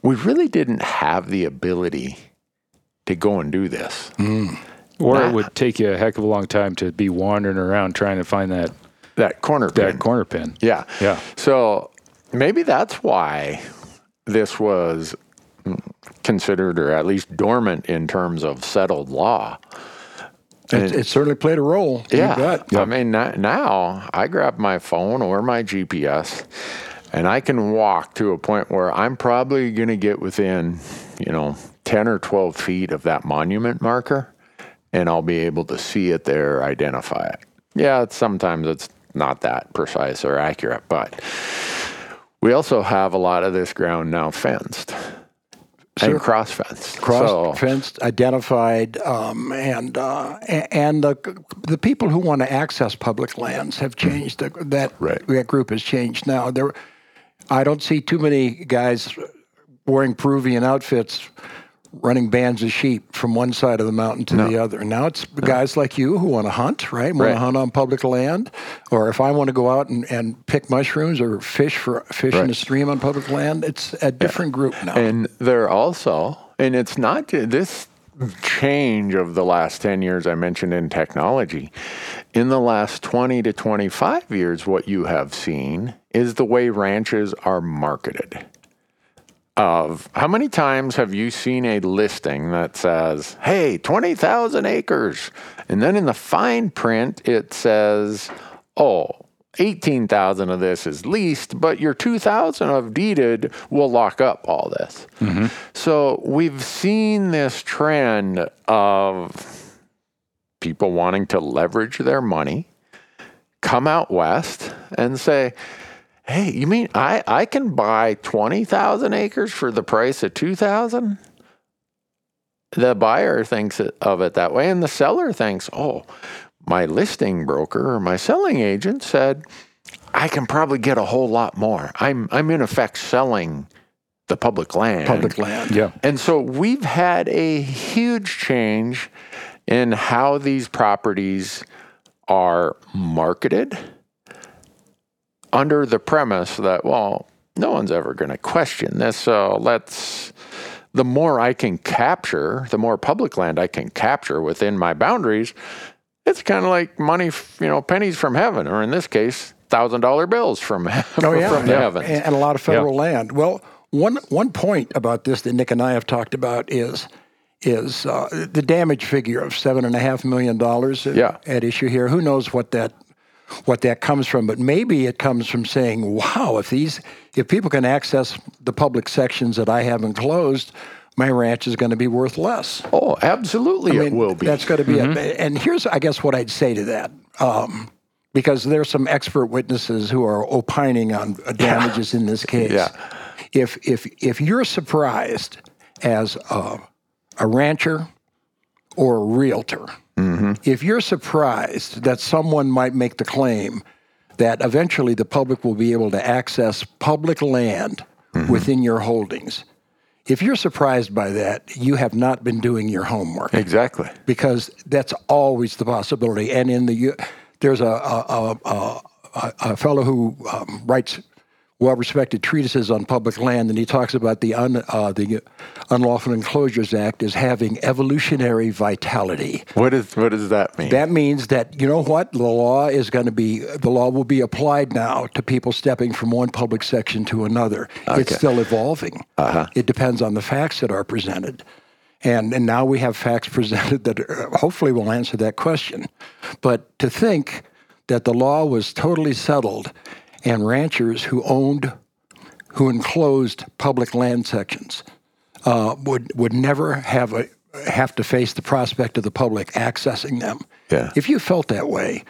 we really didn't have the ability to go and do this. Or Nah. it would take you a heck of a long time to be wandering around trying to find that That corner pin. that corner pin. Yeah. Yeah. So maybe that's why this was mm, considered or at least dormant in terms of settled law. It, it certainly played a role. Yeah. bet. I mean, now I grab my phone or my GPS and I can walk to a point where I'm probably going to get within, you know, 10 or 12 feet of that monument marker and I'll be able to see it there, identify it. Yeah, it's, sometimes it's not that precise or accurate, but we also have a lot of this ground now fenced and cross fenced. cross fenced, identified, um, and uh, and the the people who want to access public lands have changed. That Right. that group has changed now. There, I don't see too many guys wearing Peruvian outfits running bands of sheep from one side of the mountain to the other. And Now it's guys like you who want to hunt, right? Want Right. to hunt on public land, or if I want to go out and, and pick mushrooms or fish for fish in a stream on public land, it's a different group now. And they're also, and it's not this change of the last 10 years I mentioned in technology. In the last 20 to 25 years, what you have seen is the way ranches are marketed. Of how many times have you seen a listing that says, hey, 20,000 acres? And then in the fine print, it says, oh, 18,000 of this is leased, but your 2,000 of deeded will lock up all this. Mm-hmm. So we've seen this trend of people wanting to leverage their money, come out west and say, hey, you mean I, I can buy 20,000 acres for the price of 2,000? The buyer thinks of it that way, and the seller thinks, oh, my listing broker or my selling agent said, I can probably get a whole lot more. I'm, I'm in effect selling the public land. Public land. Yeah. And so we've had a huge change in how these properties are marketed under the premise that, well, no one's ever going to question this. So let's, the more I can capture, the more public land I can capture within my boundaries, it's kind of like money, you know, pennies from heaven, or in this case, thousand dollar bills from, Oh yeah, from the yeah. heavens. and, and a lot of federal land. Well, one one point about this that Nick and I have talked about is is uh, the damage figure of seven and a half million dollars Yeah. at issue here. Who knows what that what that comes from? But maybe it comes from saying, "Wow, if these if people can access the public sections that I haven't closed." My ranch is going to be worth less. Oh, absolutely, it will be. That's going to be it. And here's, I guess, what I'd say to that. Um, because there's some expert witnesses who are opining on uh, damages in this case. Yeah. If if if you're surprised as a, a rancher or a realtor, if you're surprised that someone might make the claim that eventually the public will be able to access public land within your holdings, if you're surprised by that, you have not been doing your homework exactly. because that's always the possibility. And in the U- there's a a, a, a, a fellow who um, writes well-respected treatises on public land, and he talks about the un, uh, the Unlawful Enclosures Act as having evolutionary vitality. What is what does that mean? That means that you know what the law is going to be. The law will be applied now to people stepping from one public section to another. It's still evolving. It depends on the facts that are presented, and and now we have facts presented that hopefully will answer that question. But to think that the law was totally settled, and ranchers who owned, who enclosed public land sections, uh, would would never have a have to face the prospect of the public accessing them. Yeah. If you felt that way,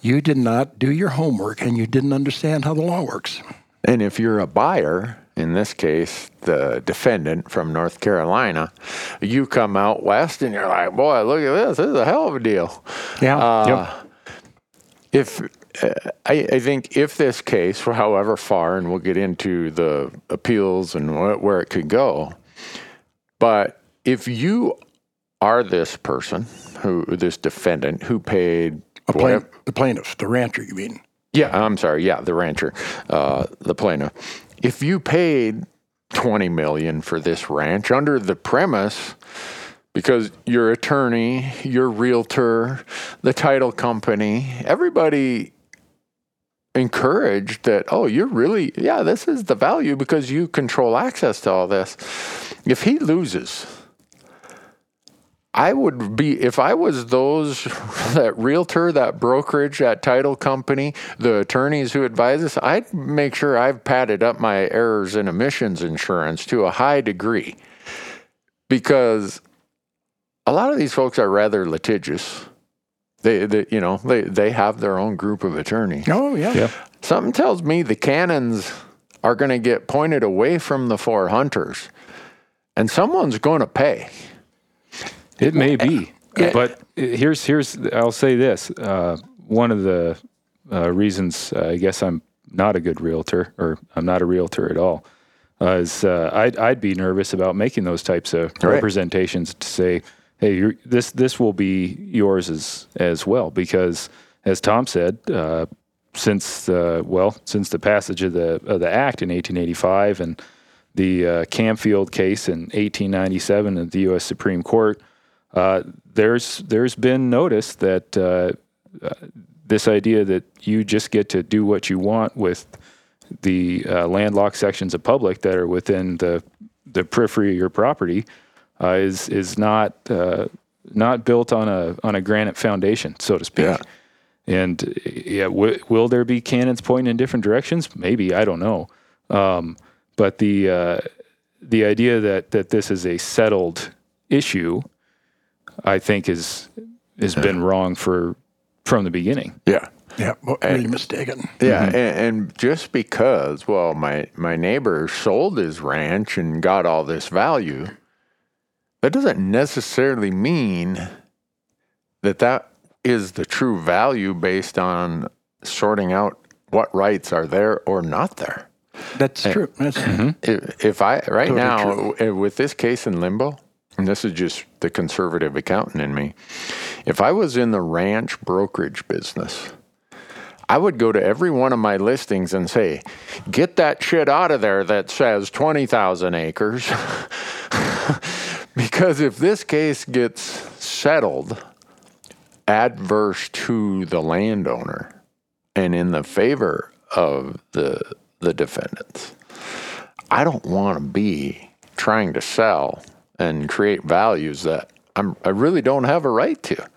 you did not do your homework and you didn't understand how the law works. And if you're a buyer, in this case, the defendant from North Carolina, you come out west and you're like, boy, look at this. This is a hell of a deal. Yeah. Uh, If uh, I, I think if this case, for however far, and we'll get into the appeals and wh- where it could go, but if you are this person who, this defendant who paid plain, the plaintiff, the rancher, you mean? yeah, I'm sorry. Yeah, the rancher, uh, the plaintiff. If you paid 20 million for this ranch under the premise because your attorney, your realtor, the title company, everybody encouraged that, oh, you're really, yeah, this is the value because you control access to all this. If he loses, I would be if I was those that realtor, that brokerage, that title company, the attorneys who advise us, I'd make sure I've padded up my errors and omissions insurance to a high degree. Because a lot of these folks are rather litigious. They, they you know, they, they have their own group of attorneys. Oh, yeah. Yeah. Something tells me the cannons are going to get pointed away from the four hunters, and someone's going to pay. It may be, but here's here's I'll say this: uh, one of the uh, reasons uh, I guess I'm not a good realtor, or I'm not a realtor at all, uh, is uh, I'd I'd be nervous about making those types of Right. representations to say, hey, this this will be yours as as well, because as Tom said. Uh, since uh, well, since the passage of the of the act in 1885 and the uh, Camfield case in 1897 at the U.S. Supreme Court, uh, there's there's been notice that uh, uh, this idea that you just get to do what you want with the landlocked sections of public that are within the the periphery of your property uh, is is not uh, not built on a on a granite foundation, so to speak. Yeah. And uh, yeah, w- will there be cannons pointing in different directions? Maybe I don't know. Um, but the uh, the idea that that this is a settled issue, I think is has been wrong for from the beginning. Yeah. Yeah, well, really mistaken. Yeah, and, and just because, well, my my neighbor sold his ranch and got all this value, that doesn't necessarily mean that that is the true value based on sorting out what rights are there or not there. That's true. That's If, if I right Totally now uh, with this case in limbo, and this is just the conservative accountant in me, if I was in the ranch brokerage business, I would go to every one of my listings and say, "Get that shit out of there that says twenty thousand acres," because if this case gets settled adverse to the landowner and in the favor of the the defendants. I don't want to be trying to sell and create values that I'm I really don't have a right to.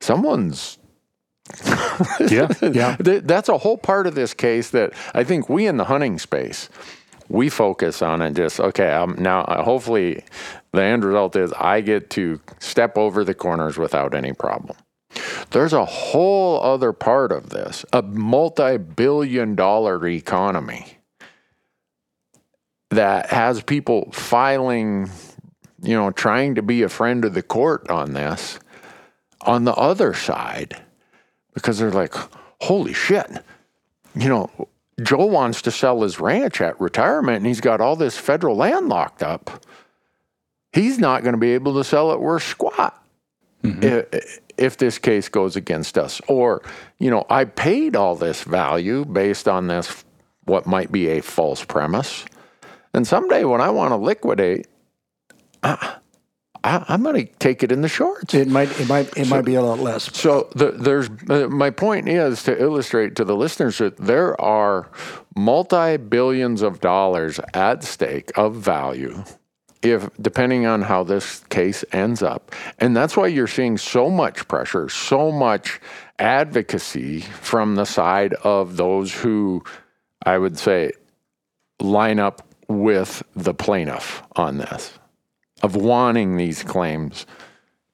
Someone's Yeah. Yeah. That's a whole part of this case that I think we in the hunting space we focus on and just okay. Um, now, uh, hopefully, the end result is I get to step over the corners without any problem. There's a whole other part of this, a multi-billion-dollar economy that has people filing, you know, trying to be a friend of the court on this. On the other side, because they're like, holy shit, you know, Joe wants to sell his ranch at retirement and he's got all this federal land locked up. He's not going to be able to sell it worth squat mm-hmm. if, if this case goes against us. Or, you know, I paid all this value based on this, what might be a false premise. And someday when I want to liquidate, I, I, I'm going to take it in the shorts. it might it might it might be a lot less. So the, there's uh, my point is to illustrate to the listeners that there are multi billions of dollars at stake of value if depending on how this case ends up and that's why you're seeing so much pressure so much advocacy from the side of those who i would say line up with the plaintiff on this of wanting these claims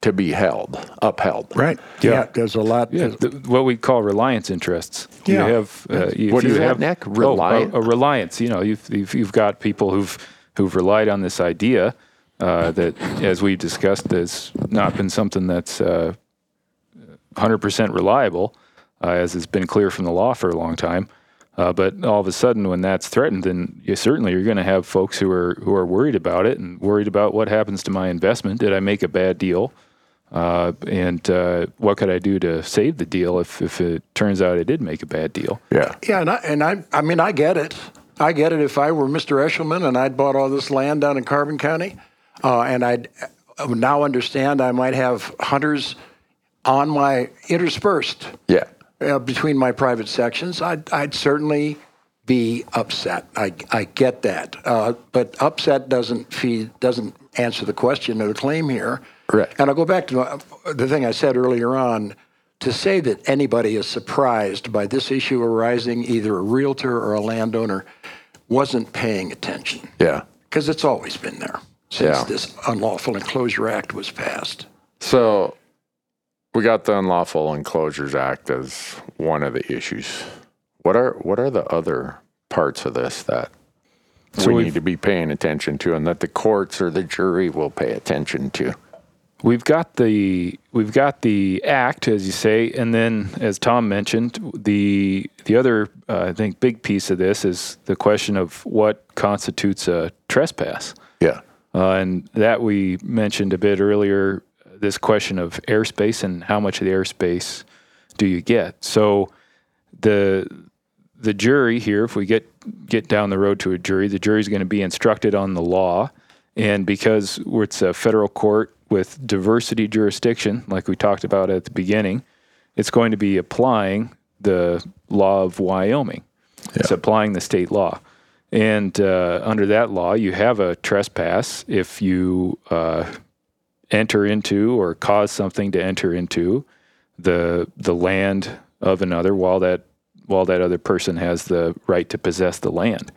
to be held upheld Right. Yeah. there's a lot. Yeah, the, what we call reliance interests. Yeah. You have uh, if What do you have, have Nick? Oh, Reliant? a, a reliance. You know, you've, you've you've got people who've who've relied on this idea uh, that, as we discussed, has not been something that's uh, 100% reliable, uh, as has been clear from the law for a long time. Uh, but all of a sudden, when that's threatened, then you certainly you're going to have folks who are who are worried about it and worried about what happens to my investment. Did I make a bad deal? Uh, and uh, what could I do to save the deal if, if it turns out I did make a bad deal? yeah Yeah, and I, and I, I mean, I get it. I get it. If I were Mr. Eshelman and I'd bought all this land down in Carbon County, uh, and I'd I would now understand I might have hunters on my interspersed yeah uh, between my private sections, I'd, I'd certainly be upset. I, I get that, uh, but upset doesn't feed doesn't answer the question or the claim here. Right. And I'll go back to the thing I said earlier on. To say that anybody is surprised by this issue arising, either a realtor or a landowner, wasn't paying attention yeah because it's always been there since Yeah. this Unlawful Inclosure Act was passed. So we got the Unlawful Inclosures Act as one of the issues. What are what are the other parts of this that So we need to be paying attention to and that the courts or the jury will pay attention to? We've got the we've got the act, as you say, and then, as Tom mentioned, the the other uh, I think big piece of this is the question of what constitutes a trespass, Yeah. uh, and that we mentioned a bit earlier. This question of airspace and how much of the airspace do you get? So the the jury here, if we get get down the road to a jury, the jury is going to be instructed on the law, and because it's a federal court with diversity jurisdiction, like we talked about at the beginning, it's going to be applying the law of Wyoming. It's applying the state law. And uh, under that law, you have a trespass if you uh, enter into or cause something to enter into the the land of another while that while that other person has the right to possess the land.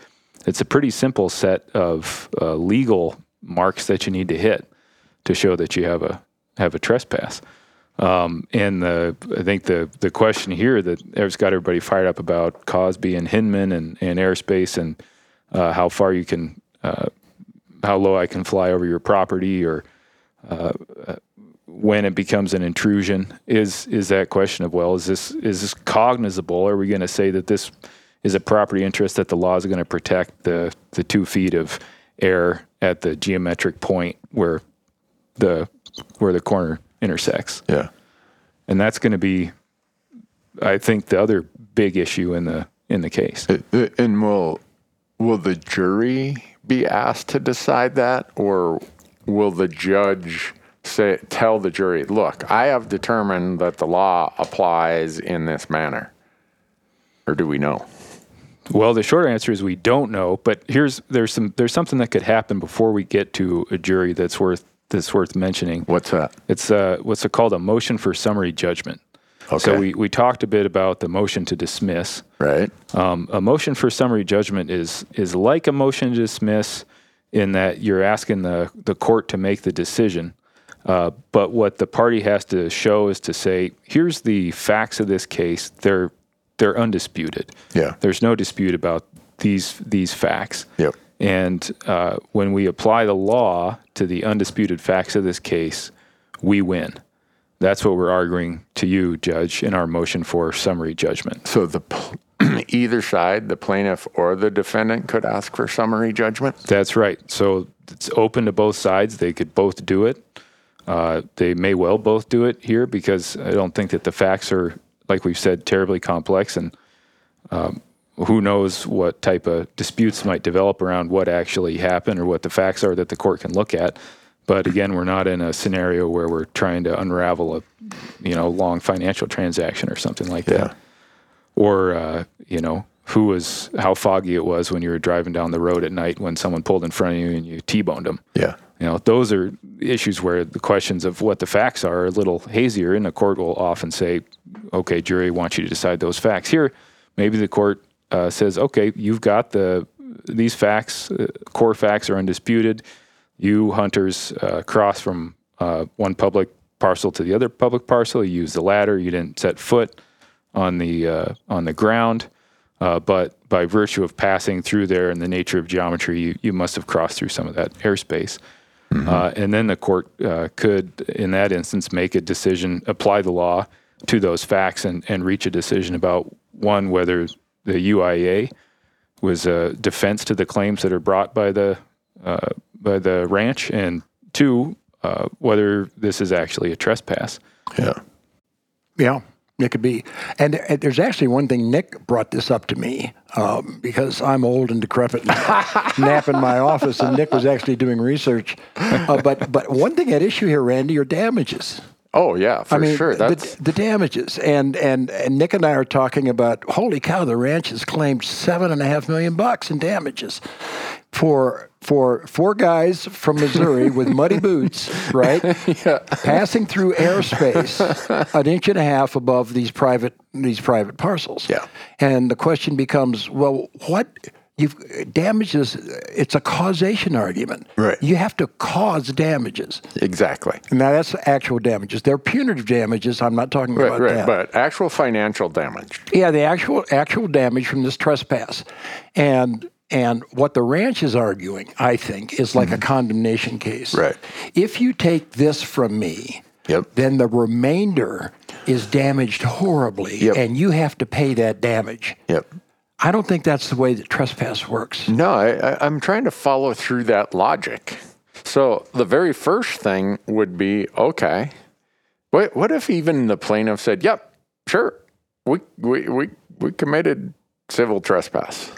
It's a pretty simple set of uh, legal marks that you need to hit to show that you have a have a trespass. Um, and the I think the the question here that has got everybody fired up about Causby and Hinman and, and airspace and uh, how far you can uh, how low I can fly over your property or uh, when it becomes an intrusion is is that question of well is this is this cognizable? Are we going to say that this is a property interest that the law is going to protect the the two feet of air at the geometric point where the where the corner intersects? Yeah. and that's going to be i think the other big issue in the in the case. Uh, And will will the jury be asked to decide that, or will the judge say tell the jury, "Look, I have determined that the law applies in this manner," or do we know? Well, the short answer is we don't know, but here's there's some there's something that could happen before we get to a jury that's worth that's worth mentioning. What's that? It's uh, what's it called a motion for summary judgment. Okay. So we, we talked a bit about the motion to dismiss. Right. Um, a motion for summary judgment is is like a motion to dismiss in that you're asking the, the court to make the decision. Uh, but what the party has to show is to say, here's the facts of this case. They're they're undisputed. Yeah. There's no dispute about these these facts. Yep. And uh, when we apply the law to the undisputed facts of this case, we win. That's what we're arguing to you, Judge, in our motion for summary judgment. So the either side, the plaintiff or the defendant, could ask for summary judgment. That's right. So it's open to both sides. They could both do it. Uh, they may well both do it here because I don't think that the facts are, like we've said, terribly complex. And um, who knows what type of disputes might develop around what actually happened or what the facts are that the court can look at. But again, we're not in a scenario where we're trying to unravel a, you know, long financial transaction or something like that. Or, uh, you know, who was, how foggy it was when you were driving down the road at night when someone pulled in front of you and you T-boned them. Yeah. You know, those are issues where the questions of what the facts are are a little hazier, and the court will often say, "Okay, jury, wants you to decide those facts." Here, maybe the court uh, says, "Okay, you've got the these facts, uh, core facts are undisputed. You hunters uh, cross from uh, one public parcel to the other public parcel. You use the ladder. You didn't set foot on the uh, on the ground." Uh, but by virtue of passing through there and the nature of geometry, you, you must have crossed through some of that airspace. Uh, and then the court uh, could, in that instance, make a decision, apply the law to those facts, and, and reach a decision about one, whether the UIA was a defense to the claims that are brought by the uh, by the ranch, and two, uh, whether this is actually a trespass. Yeah. Yeah, it could be. And, and there's actually one thing Nick brought this up to me um, because I'm old and decrepit, and nap in my office, and Nick was actually doing research. Uh, but but one thing at issue here, Randy, are damages. Oh yeah, for I mean, sure. That's the, the damages, and, and and Nick and I are talking about. Holy cow! The ranch has claimed seven and a half million bucks in damages for for four guys from Missouri with muddy boots, right? yeah. Passing through airspace an inch and a half above these private these private parcels. Yeah. And the question becomes, well, what? You've damages. It's a causation argument. Right. You have to cause damages. exactly. Now that's actual damages. They're punitive damages. I'm not talking Right, about right. that. But actual financial damage. yeah, the actual actual damage from this trespass, and and what the ranch is arguing, I think, is like a condemnation case. Mm-hmm. Right. If you take this from me, Yep. then the remainder is damaged horribly, Yep. and you have to pay that damage. Yep. I don't think that's the way that trespass works. No, I, I, I'm trying to follow through that logic. So the very first thing would be okay. What what if even the plaintiff said, "Yep, sure, we we we, we committed civil trespass."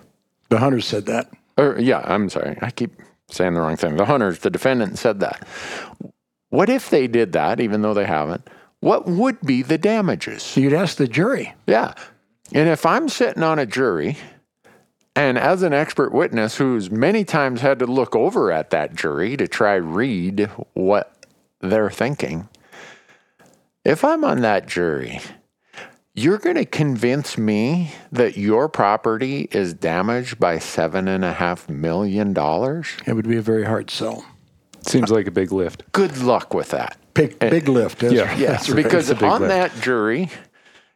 The hunter said that. Or yeah, I'm sorry, I keep saying the wrong thing. The hunters, the defendant said that. what if they did that, even though they haven't? What would be the damages? So you'd ask the jury. Yeah. And if I'm sitting on a jury, and as an expert witness who's many times had to look over at that jury to try read what they're thinking, if I'm on that jury, you're going to convince me that your property is damaged by seven and a half million dollars? It would be a very hard sell. Seems like a big lift. Good luck with that. Big, big lift. That's- yeah. Yes, right. because It's a big on lift. that jury,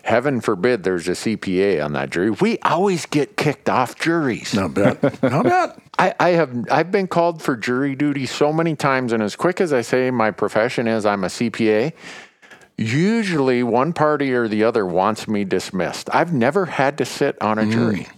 heaven forbid there's a CPA on that jury. We always get kicked off juries. Not bad. Not bad. I, I have I've been called for jury duty so many times, and as quick as I say my profession is, I'm a CPA. Usually, one party or the other wants me dismissed. I've never had to sit on a mm. jury.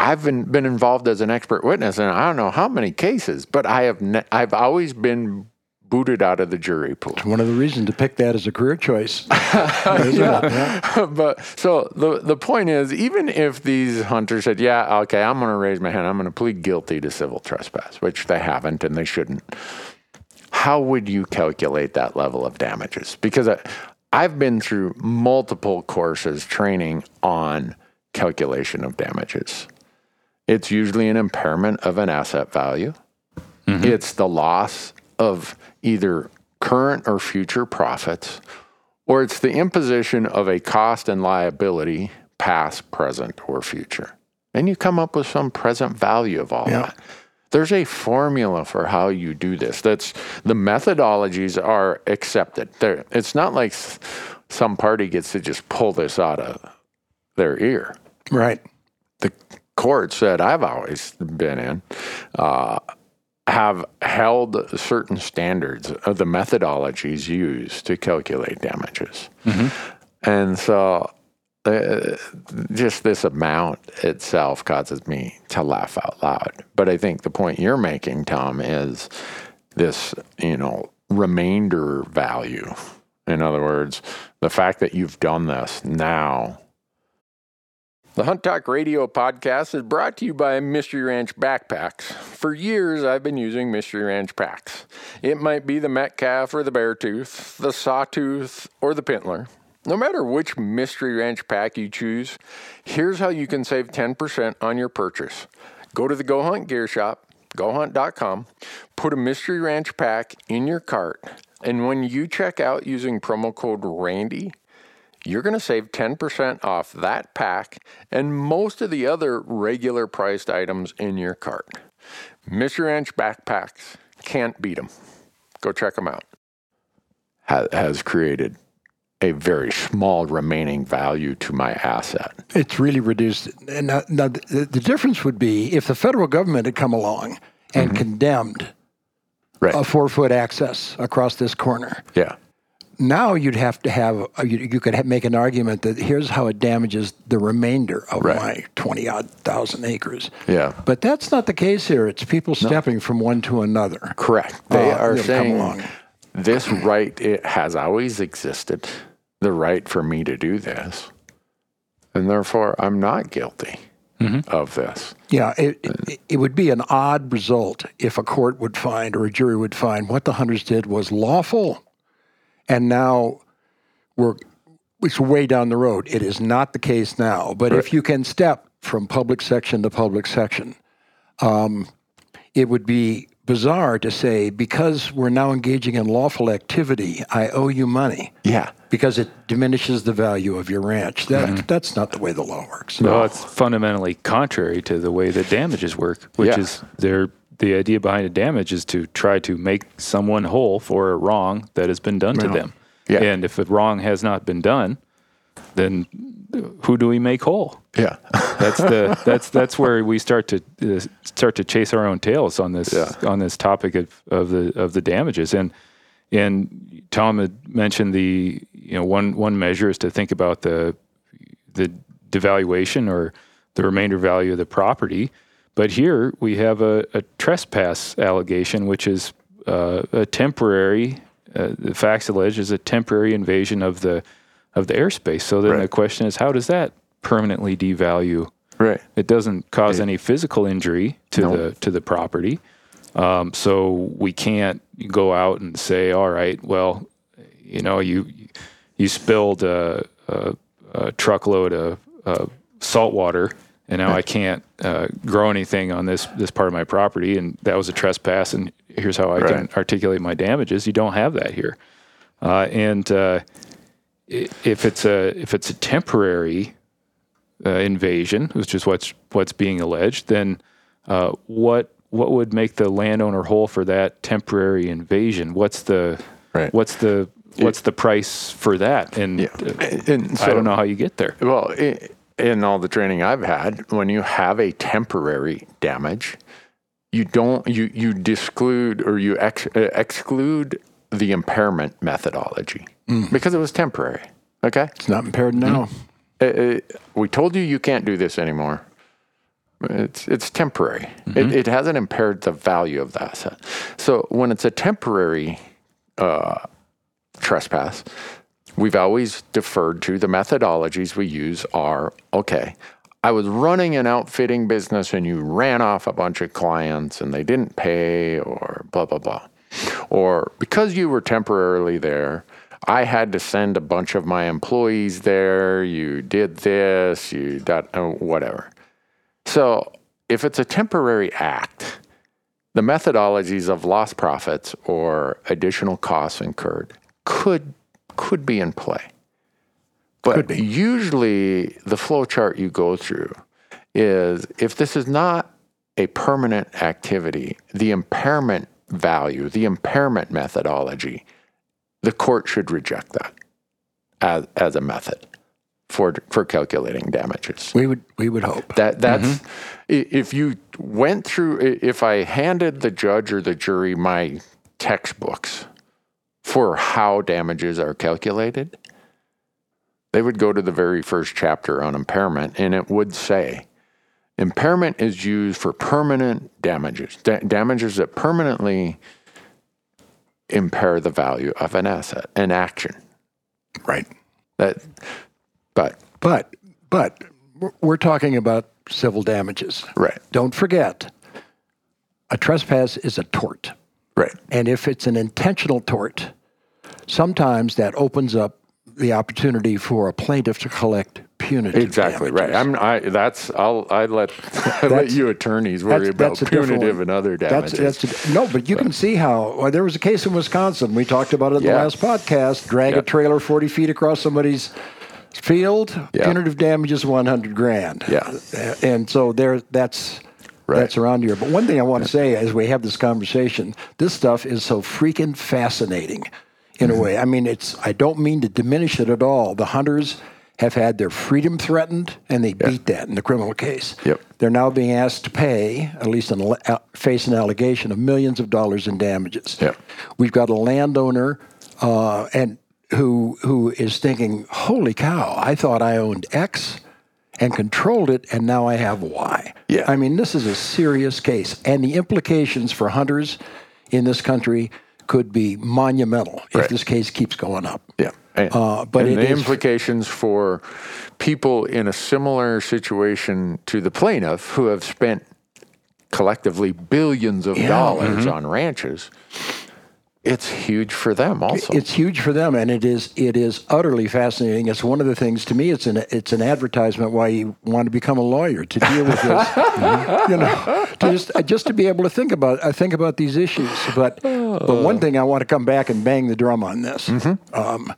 I've been, been involved as an expert witness, and I don't know how many cases, but I have ne- I've always been booted out of the jury pool. One of the reasons to pick that as a career choice. isn't? Yeah. but so the the point is, even if these hunters said, "Yeah, okay, I'm going to raise my hand. I'm going to plead guilty to civil trespass," which they haven't and they shouldn't. How would you calculate that level of damages? Because I, I've been through multiple courses training on calculation of damages. It's usually an impairment of an asset value. Mm-hmm. It's the loss of either current or future profits, or it's the imposition of a cost and liability, past, present, or future. And you come up with some present value of all Yeah. that. There's a formula for how you do this. That's the methodologies are accepted. There, it's not like some party gets to just pull this out of their ear Right. the courts that I've always been in uh, have held certain standards of the methodologies used to calculate damages. And so uh, just this amount itself causes me to laugh out loud. But I think the point you're making, Tom, is this, you know, remainder value. In other words, the fact that you've done this now the Hunt Talk Radio podcast is brought to you by Mystery Ranch Backpacks. For years, I've been using Mystery Ranch packs. It might be the Metcalf or the Beartooth, the Sawtooth or the Pintler. No matter which Mystery Ranch pack you choose, here's how you can save 10% on your purchase. Go to the Go Hunt Gear Shop, gohunt.com, put a Mystery Ranch pack in your cart, and when you check out using promo code RANDY, you're going to save 10% off that pack and most of the other regular priced items in your cart. Mystery Ranch backpacks can't beat them. Go check them out. Ha- has created a very small remaining value to my asset. It's really reduced. And now, now the, the difference would be if the federal government had come along and mm-hmm. condemned Right. a four foot access across this corner. yeah. Now you'd have to have, uh, you, you could make an argument that here's how it damages the remainder of Right. my 20 odd thousand acres. Yeah. But that's not the case here. It's people stepping from one to another. Correct. They Uh, are saying this right it has always existed, the right for me to do this, and therefore I'm not guilty of this. Yeah, it, it, it would be an odd result if a court would find or a jury would find what the hunters did was lawful, and now we're it's way down the road. It is not the case now. But if you can step from public section to public section, um, it would be bizarre to say because we're now engaging in lawful activity, I owe you money Yeah. because it diminishes the value of your ranch. That that's not the way the law works. Well, it's fundamentally contrary to the way that damages work, which Yeah. is they're, the idea behind a damage is to try to make someone whole for a wrong that has been done to them. Yeah. And if a wrong has not been done, then who do we make whole? Yeah. That's the that's that's where we start to uh, start to chase our own tails on this Yeah. on this topic of, of the of the damages and and Tom had mentioned the you know one one measure is to think about the the devaluation or the remainder value of the property, but here we have a, a trespass allegation, which is uh, a temporary. Uh, the facts allege is a temporary invasion of the of the airspace. So then Right. the question is, how does that permanently devalue Right. it doesn't cause any physical injury to No. the to the property, Um, so we can't go out and say, all right, well, you know, you you spilled a, a, a truckload of, of salt water, and now I can't uh, grow anything on this this part of my property, and that was a trespass, and here's how I can articulate my damages. You don't have that here, uh, and uh, if it's a if it's a temporary uh, invasion, which is what's what's being alleged, then uh, what what would make the landowner whole for that temporary invasion? What's the Right. what's the what's the price for that? And Yeah. uh, And I don't know how you get there. Well, i in all the training I've had, when you have a temporary damage, you don't you you disclude or you ex, uh, exclude the impairment methodology because it was temporary. Okay, It's not impaired now. Uh, we told you you can't do this anymore. It's it's temporary. It, it hasn't impaired the value of the asset. So when it's a temporary uh, trespass, we've always deferred to the methodologies we use are okay. I was running an outfitting business and you ran off a bunch of clients and they didn't pay or blah blah blah. Or because you were temporarily there, I had to send a bunch of my employees there. You did this, you that uh, whatever. So if it's a temporary act, the methodologies of lost profits or additional costs incurred could could be in play. But usually the flow chart you go through is if this is not a permanent activity, the impairment value, the impairment methodology, the court should reject that as, as a method for for calculating damages. We would we would hope. That that's mm-hmm. i if you went through if I handed the judge or the jury my textbooks for how damages are calculated, they would go to the very first chapter on impairment and it would say impairment is used for permanent damages, da- damages that permanently impair the value of an asset, an action. Right. That but But but we're- we're talking about civil damages. right, Don't forget, a trespass is a tort. right. And if it's an intentional tort, sometimes that opens up the opportunity for a plaintiff to collect punitive Exactly right. I'm. I. That's. I'll. I let. I let you attorneys worry about a different punitive and other damages. that's a- no, but you can see how well, there was a case in Wisconsin. We talked about it in Yeah. the last podcast. Drag Yeah. a trailer forty feet across somebody's field. Yeah. Punitive damages one hundred grand. Yeah. And so there. That's. Right. That's around here. But one thing I want to say as we have this conversation, this stuff is so freaking fascinating in Mm-hmm. a way. I mean, it's I don't mean to diminish it at all. The hunters have had their freedom threatened and they beat that in the criminal case. Yep. They're now being asked to pay, at least an, uh, face an allegation of millions of dollars in damages. Yep. We've got a landowner uh, and who who is thinking, "Holy cow! I thought I owned X and controlled it, and now I have Y." Yeah. I mean, this is a serious case, and the implications for hunters in this country could be monumental if Right. this case keeps going up. yeah. And, Uh, but and the implications for people in a similar situation to the plaintiff who have spent collectively billions of Yeah. Mm-hmm. dollars on ranches. It's huge for them also. It's huge for them, and it is it is utterly fascinating. It's one of the things to me. It's an it's an advertisement why you want to become a lawyer to deal with this. you know, to just uh, just to be able to think about I think about these issues. But but oh. one thing I want to come back and bang the drum on this mm-hmm. um,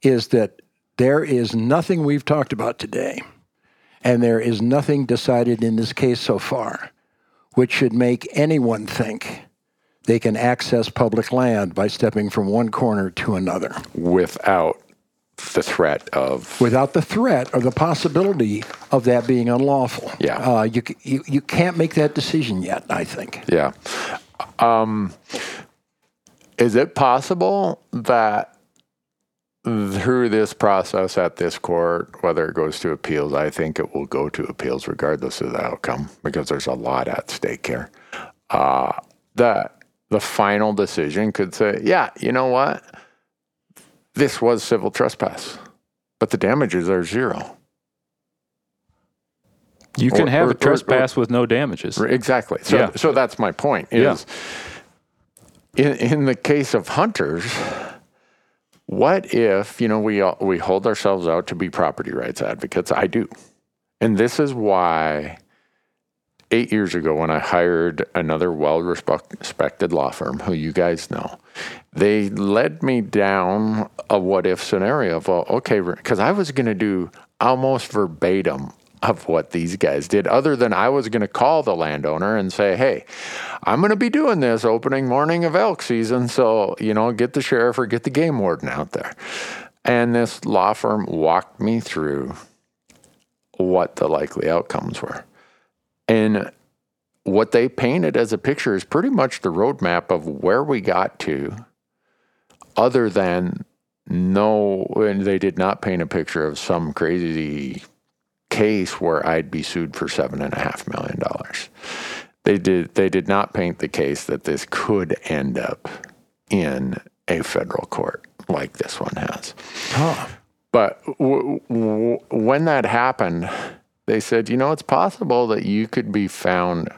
is that there is nothing we've talked about today, and there is nothing decided in this case so far, which should make anyone think they can access public land by stepping from one corner to another without the threat of without the threat or the possibility of that being unlawful. Yeah. Uh, you, you, you can't make that decision yet, I think. Yeah. Um, is it possible that through this process at this court, whether it goes to appeals, I think it will go to appeals regardless of the outcome because there's a lot at stake here. Uh, that the final decision could say, yeah, you know what? This was civil trespass, but the damages are zero. You can Or- have or- a or- trespass with no damages. Exactly. So, Yeah. so that's my point. Is in in the case of hunters, what if you know we we hold ourselves out to be property rights advocates? I do, and this is why. Eight years ago, when I hired another well respected law firm who you guys know, they led me down a what if scenario of, well, okay, because I was going to do almost verbatim of what these guys did, other than I was going to call the landowner and say, hey, I'm going to be doing this opening morning of elk season. So, you know, get the sheriff or get the game warden out there. And this law firm walked me through what the likely outcomes were. And what they painted as a picture is pretty much the roadmap of where we got to, other than no, and they did not paint a picture of some crazy case where I'd be sued for seven and a half million dollars. They did. They did not paint the case that this could end up in a federal court like this one has. But w- w- when that happened, they said, you know, it's possible that you could be found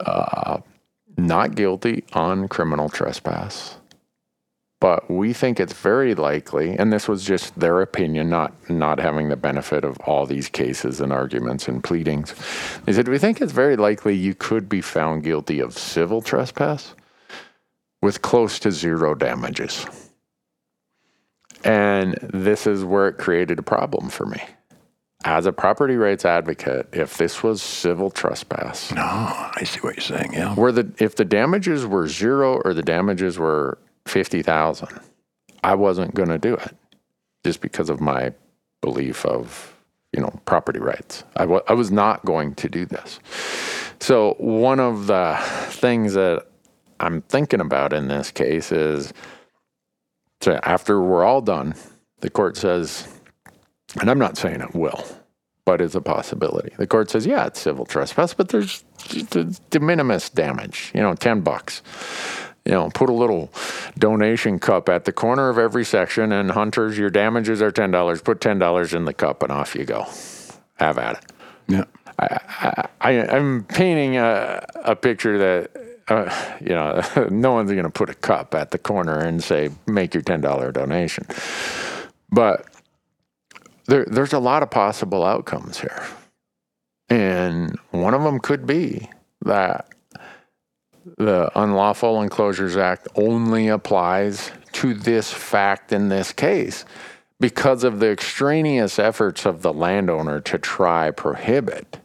uh, not guilty on criminal trespass. But we think it's very likely, and this was just their opinion, not not having the benefit of all these cases and arguments and pleadings. They said we think it's very likely you could be found guilty of civil trespass with close to zero damages. And this is where it created a problem for me. As a property rights advocate, if this was civil trespass, No, I see what you're saying. Yeah. where the if the damages were zero or the damages were fifty thousand, I wasn't going to do it, just because of my belief of you know property rights. I was not going to do this. So one of the things that I'm thinking about in this case is, so after we're all done, the court says, and I'm not saying it will, but it's a possibility. The court says, yeah, it's civil trespass, but there's de minimis damage, you know, 10 bucks. You know, put a little donation cup at the corner of every section, and hunters, your damages are $10. Put $10 in the cup, and off you go. Have at it. Yeah. I, I'm painting a, a picture that, uh, you know, no one's going to put a cup at the corner and say, make your $10 donation. But there, there's a lot of possible outcomes here. And one of them could be that the Unlawful Inclosures Act only applies to this fact in this case because of the extraneous efforts of the landowner to try prohibit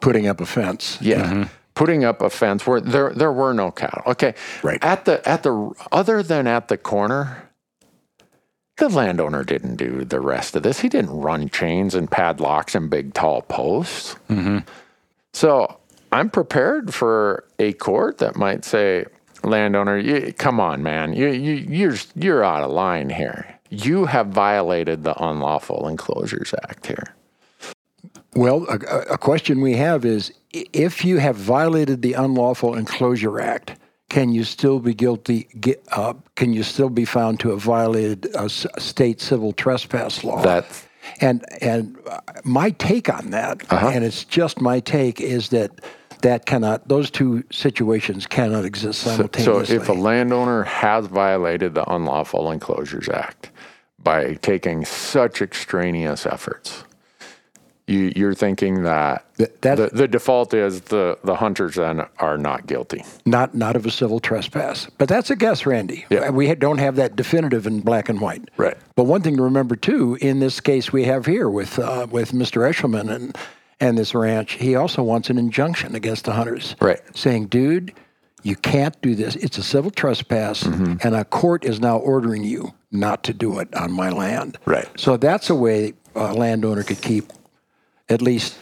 Putting up a fence. yeah. Mm-hmm. Putting up a fence where there there were no cattle. Okay. Right. At the at the other than at the corner, the landowner didn't do the rest of this. He didn't run chains and padlocks and big tall posts. Mm-hmm. So I'm prepared for a court that might say, landowner, you, come on, man, you, you you're you're out of line here. You have violated the Unlawful Inclosures Act here. Well, a, a- a question we have is if you have violated the Unlawful Inclosure Act, can you still be guilty? Uh, can you still be found to have violated a state civil trespass law? That's and and my take on that, Uh-huh. and it's just my take, is that that cannot; those two situations cannot exist simultaneously. So, simultaneously. if a landowner has violated the Unlawful Inclosures Act by taking such extraneous efforts, you, you're thinking that, Th- that- the, the default is the, the hunters then are not guilty. not not of a civil trespass. But that's a guess, Randy. Yeah. We don't have that definitive in black and white. Right. But one thing to remember too, in this case we have here with uh, with Mr. Eshelman and and this ranch, he also wants an injunction against the hunters. Right. Saying, dude, you can't do this. It's a civil trespass, Mm-hmm. and a court is now ordering you not to do it on my land. Right. So that's a way a landowner could keep at least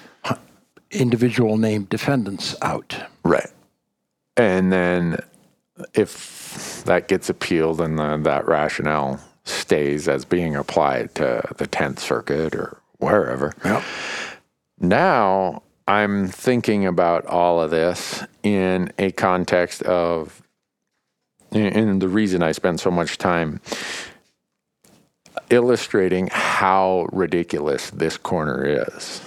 individual named defendants out. Right. And then if that gets appealed and the, that rationale stays as being applied to the 10th Circuit or wherever, Yep. now I'm thinking about all of this in a context of, and the reason I spend so much time illustrating how ridiculous this corner is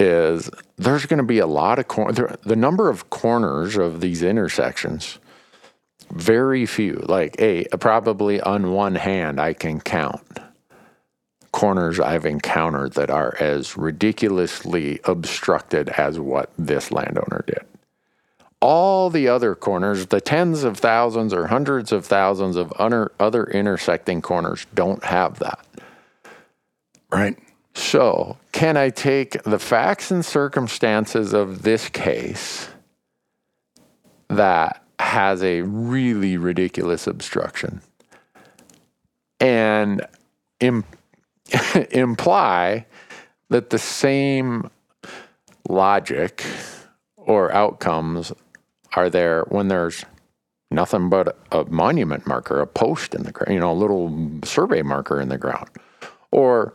is there's going to be a lot of cor- there, the number of corners of these intersections. Very few, like a probably on one hand I can count corners I've encountered that are as ridiculously obstructed as what this landowner did. All the other corners, the tens of thousands or hundreds of thousands of other intersecting corners, don't have that. Right. So, can I take the facts and circumstances of this case that has a really ridiculous obstruction and Im- imply that the same logic or outcomes are there when there's nothing but a monument marker, a post in the ground, you know, a little survey marker in the ground. Or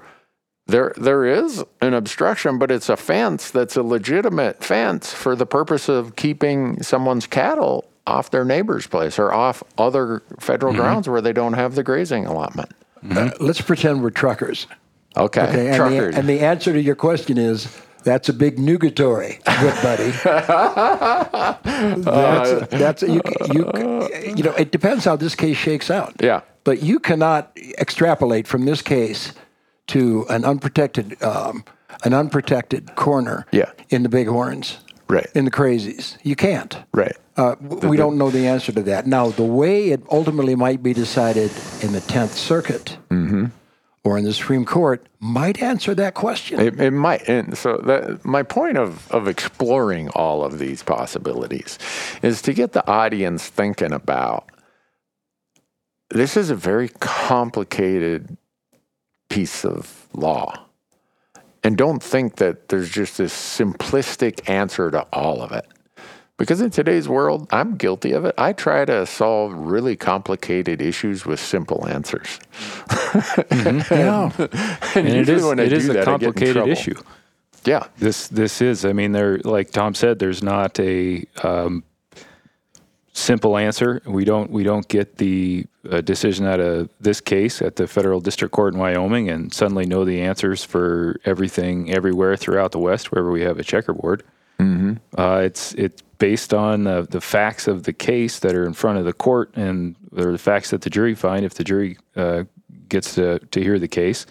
there there is an obstruction, but it's a fence that's a legitimate fence for the purpose of keeping someone's cattle off their neighbor's place or off other federal mm-hmm. grounds where they don't have the grazing allotment. Mm-hmm. Uh, let's pretend we're truckers. Okay, Okay. And truckers. the, and the answer to your question is that's a big negatory, good buddy. that's, uh, that's you, you, you know, it depends how this case shakes out. yeah, But you cannot extrapolate from this case to an unprotected, um, an unprotected corner Yeah. in the Bighorns, right, in the Crazies. You can't. right. Uh, w- we don't know the answer to that. Now, the way it ultimately might be decided in the Tenth Circuit or in the Supreme Court might answer that question. It, it might. And so that, my point of, of exploring all of these possibilities is to get the audience thinking about this is a very complicated piece of law. And don't think that there's just this simplistic answer to all of it. Because in today's world, I'm guilty of it. I try to solve really complicated issues with simple answers. yeah. and And it is, it is a that, I get in complicated issue. Yeah. This this is. I mean, there like Tom said, there's not a um, simple answer. We don't we don't get the uh, decision out of this case at the federal district court in Wyoming and suddenly know the answers for everything everywhere throughout the West wherever we have a checkerboard. Mm-hmm. Uh, it's it's based on the, the facts of the case that are in front of the court and or the facts that the jury find if the jury uh, gets to, to hear the case,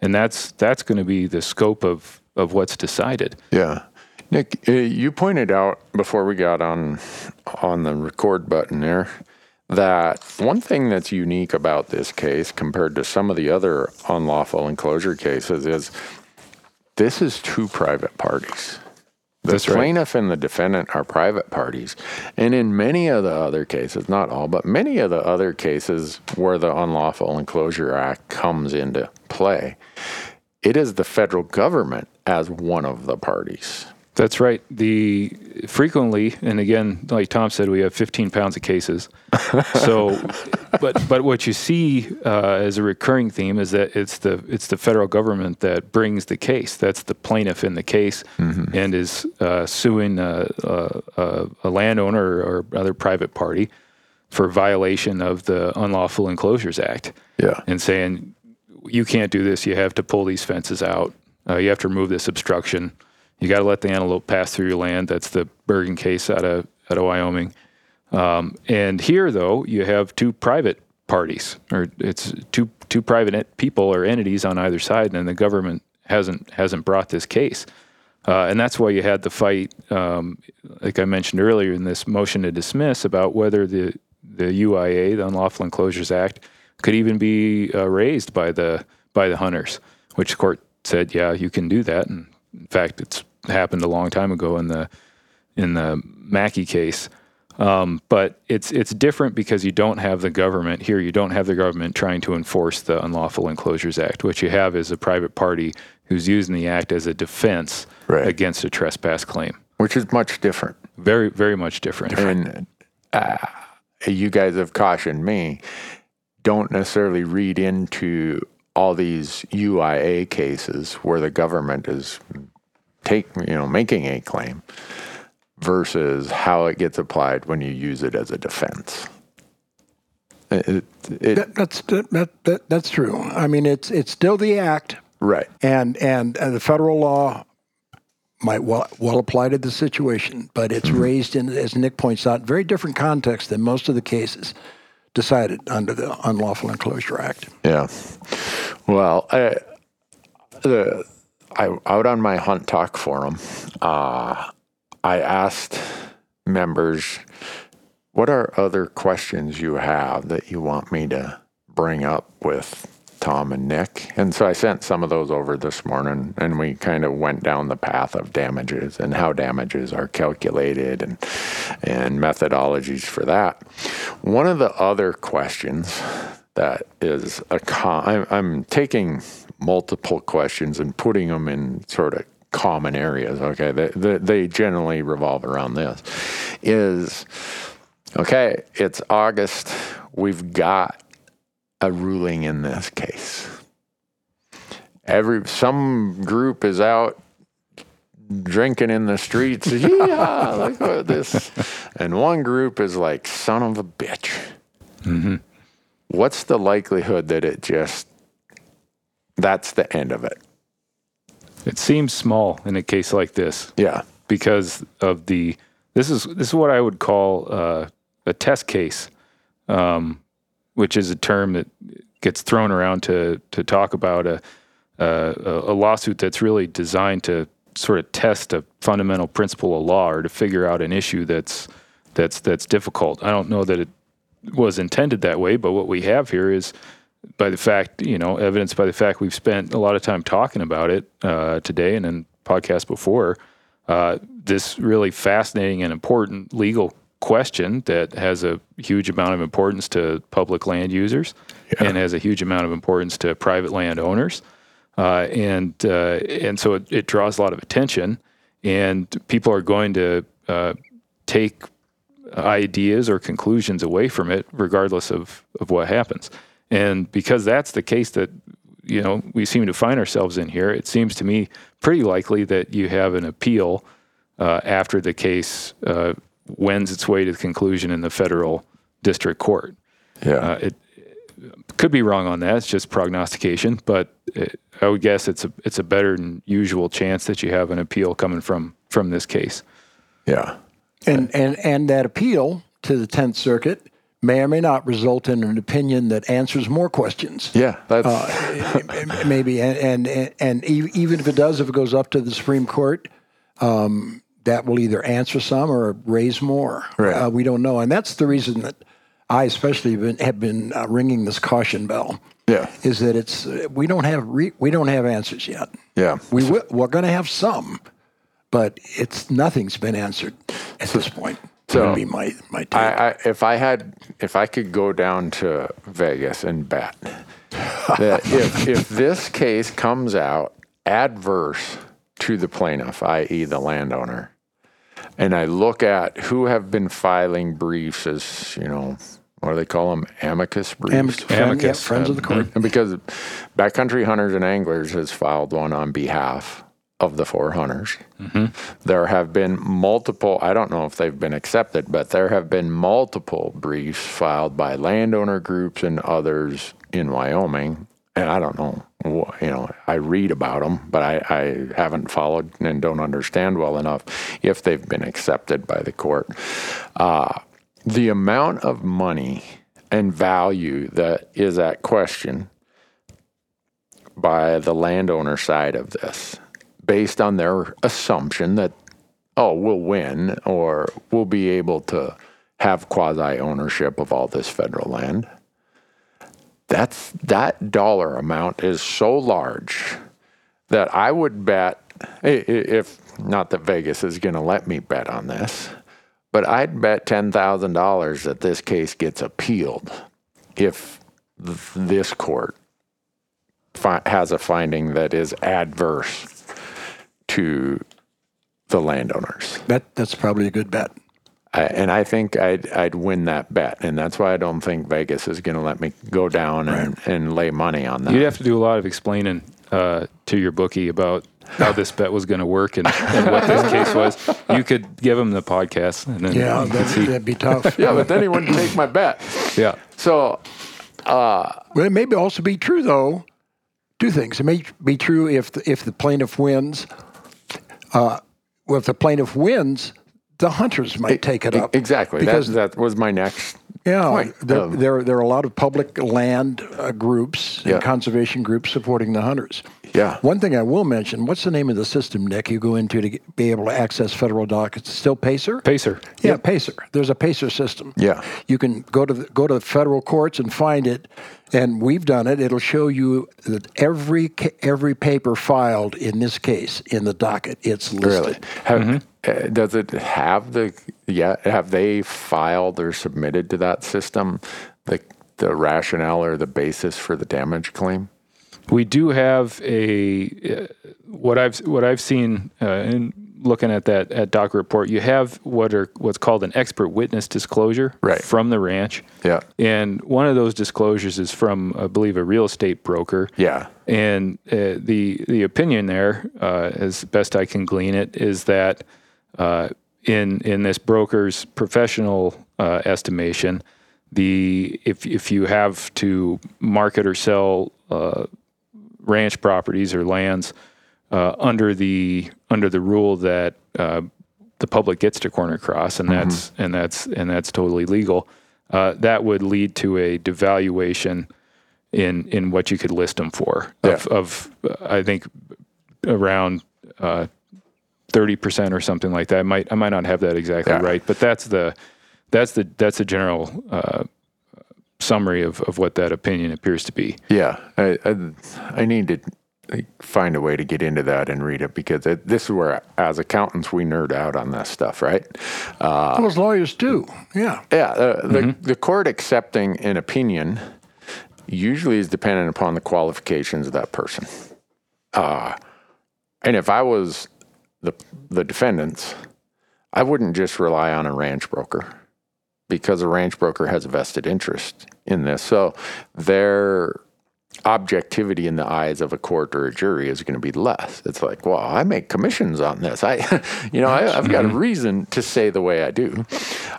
and that's that's going to be the scope of of what's decided. Yeah. Nick, uh, you pointed out before we got on on the record button there that one thing that's unique about this case compared to some of the other unlawful enclosure cases is this is two private parties. The That's right. plaintiff and the defendant are private parties. And in many of the other cases, not all, but many of the other cases where the Unlawful Inclosure Act comes into play, it is the federal government as one of the parties. That's right. The frequently, and again, like Tom said, we have 15 pounds of cases. So, but but what you see uh, as a recurring theme is that it's the it's the federal government that brings the case. That's the plaintiff in the case, and is uh, suing uh, uh, uh, a landowner or other private party for violation of the Unlawful Inclosures Act. Yeah. and saying you can't do this. You have to pull these fences out. Uh, you have to remove this obstruction. You got to let the antelope pass through your land. That's the Bergen case out of out of Wyoming. Um, and here, though, you have two private parties, or it's two two private people or entities on either side, and the government hasn't hasn't brought this case. Uh, and that's why you had the fight, um, like I mentioned earlier, in this motion to dismiss about whether the the UIA, the Unlawful Inclosures Act, could even be uh, raised by the by the hunters, which court said, yeah, you can do that. And in fact, it's happened a long time ago in the in the Mackay case. Um, but it's it's different because you don't have the government here. You don't have the government trying to enforce the Unlawful Inclosures Act. What you have is a private party who's using the act as a defense Right. against a trespass claim. Which is much different. Very very much different. And uh, you guys have cautioned me don't necessarily read into all these UIA cases where the government is take you know making a claim versus how it gets applied when you use it as a defense. It, it, it- That, that's that, that, that's true. I mean, it's it's still the act, right. and and uh, the federal law might well, well apply to the situation, but it's raised in, as Nick points out, very different context than most of the cases decided under the Unlawful Inclosure Act. Yeah. Well, I, the, I out on my Hunt Talk forum, uh, I asked members, "What are other questions you have that you want me to bring up with Tom and Nick?" And so I sent some of those over this morning, and we kind of went down the path of damages and how damages are calculated and and methodologies for that. One of the other questions that is a con- I'm, I'm taking multiple questions and putting them in sort of common areas okay? They, they, they generally revolve around this is okay it's august we've got a ruling in this case. Every some group is out drinking in the streets yeah look at this and one group is like son of a bitch mm-hmm. What's the likelihood that it just that's the end of it? It seems small in a case like this. Yeah. Because of the this is this is what I would call uh, a test case, um, which is a term that gets thrown around to to talk about a a, a lawsuit that's really designed to sort of test a fundamental principle of law or to figure out an issue that's that's that's difficult. I don't know that it was intended that way, but what we have here is by the fact, you know, evidence by the fact we've spent a lot of time talking about it uh, today and in podcasts before. Uh, this really fascinating and important legal question that has a huge amount of importance to public land users and has a huge amount of importance to private land owners. Uh, and uh, and so it, it draws a lot of attention, and people are going to uh, take ideas or conclusions away from it, regardless of, of what happens. And because that's the case that you know we seem to find ourselves in here, it seems to me pretty likely that you have an appeal uh, after the case uh, wends its way to the conclusion in the federal district court. yeah Uh, it could be wrong on that. It's just prognostication, but it, I would guess it's a it's a better than usual chance that you have an appeal coming from from this case. yeah And, and, and that appeal to the 10th Circuit may or may not result in an opinion that answers more questions. yeah that's Uh, maybe and, and and even if it does if it goes up to the supreme court um, that will either answer some or raise more. Right. uh, we don't know. And that's the reason that i especially have been, have been uh, ringing this caution bell. Yeah. Is that it's uh, we don't have re- we don't have answers yet. Yeah. We will, we're going to have some but it's nothing's been answered at this point so would be my my take. I, I, if I had, if I could go down to Vegas and bet that if, if this case comes out adverse to the plaintiff, i.e., the landowner, and I look at who have been filing briefs as, you know, what do they call them? Amicus briefs. Am- friend- yeah, amicus, friends of the court And because Backcountry Hunters and Anglers has filed one on behalf of the four hunters. There have been multiple, I don't know if they've been accepted, but there have been multiple briefs filed by landowner groups and others in Wyoming. And I don't know, you know, I read about them, but I, I haven't followed and don't understand well enough if they've been accepted by the court. Uh, the amount of money and value that is at question by the landowner side of this based on their assumption that oh we'll win or we'll be able to have quasi ownership of all this federal land. That's that dollar amount is so large that I would bet if not that Vegas is going to let me bet on this but I'd bet $10,000 that this case gets appealed if this court fi- has a finding that is adverse to the landowners. that that's probably a good bet I, and I think I'd, I'd win that bet. And that's why I don't think Vegas is going to let me go down and, and lay money on that. You'd have to do a lot of explaining uh, to your bookie about how this bet was going to work and, and what this case was. You could give him the podcast, and then yeah you could that, see. that'd be tough yeah, but then he wouldn't take my bet. Yeah, So Well, it may be also be true though. Two things. It may be true if the, if the plaintiff wins. Uh, well, if the plaintiff wins, the hunters might take it up. Exactly. Because that, that was my next yeah, point. there, Um, there, there are a lot of public land uh, groups Yeah. and conservation groups supporting the hunters. Yeah. One thing I will mention: what's the name of the system, Nick? You go into to get, be able to access federal dockets. Still Pacer. Pacer. Yeah, Pacer. There's a Pacer system. Yeah. You can go to the, go to the federal courts and find it, and we've done it. It'll show you that every every paper filed in this case in the docket. It's listed. Really? Have, uh, does it have the yeah? Have they filed or submitted to that system the the rationale or the basis for the damage claim? We do have a uh, what I've what I've seen uh, in looking at that at doc report. You have what are what's called an expert witness disclosure Right. from the ranch, Yeah. and one of those disclosures is from I believe a real estate broker. Yeah. And uh, the the opinion there, uh, as best I can glean it, is that uh, in in this broker's professional uh, estimation, the if if you have to market or sell uh, ranch properties or lands uh, under the under the rule that uh, the public gets to corner cross, and that's and that's and that's totally legal. Uh, that would lead to a devaluation in in what you could list them for of, of uh, I think around uh, thirty percent or something like that. I might I might not have that exactly Yeah. right, but that's the that's the that's the general uh, summary of, of what that opinion appears to be. Yeah. I, I, I need to find a way to get into that and read it because it, this is where, as accountants, we nerd out on this stuff, right? Uh, Well, as lawyers do. Yeah. Yeah, uh, the, the court accepting an opinion usually is dependent upon the qualifications of that person. Uh, and if I was the the defendants, I wouldn't just rely on a ranch broker because a ranch broker has a vested interest in this. So their objectivity in the eyes of a court or a jury is going to be less. It's like, well, I make commissions on this. I, you know, I, I've got a reason to say the way I do.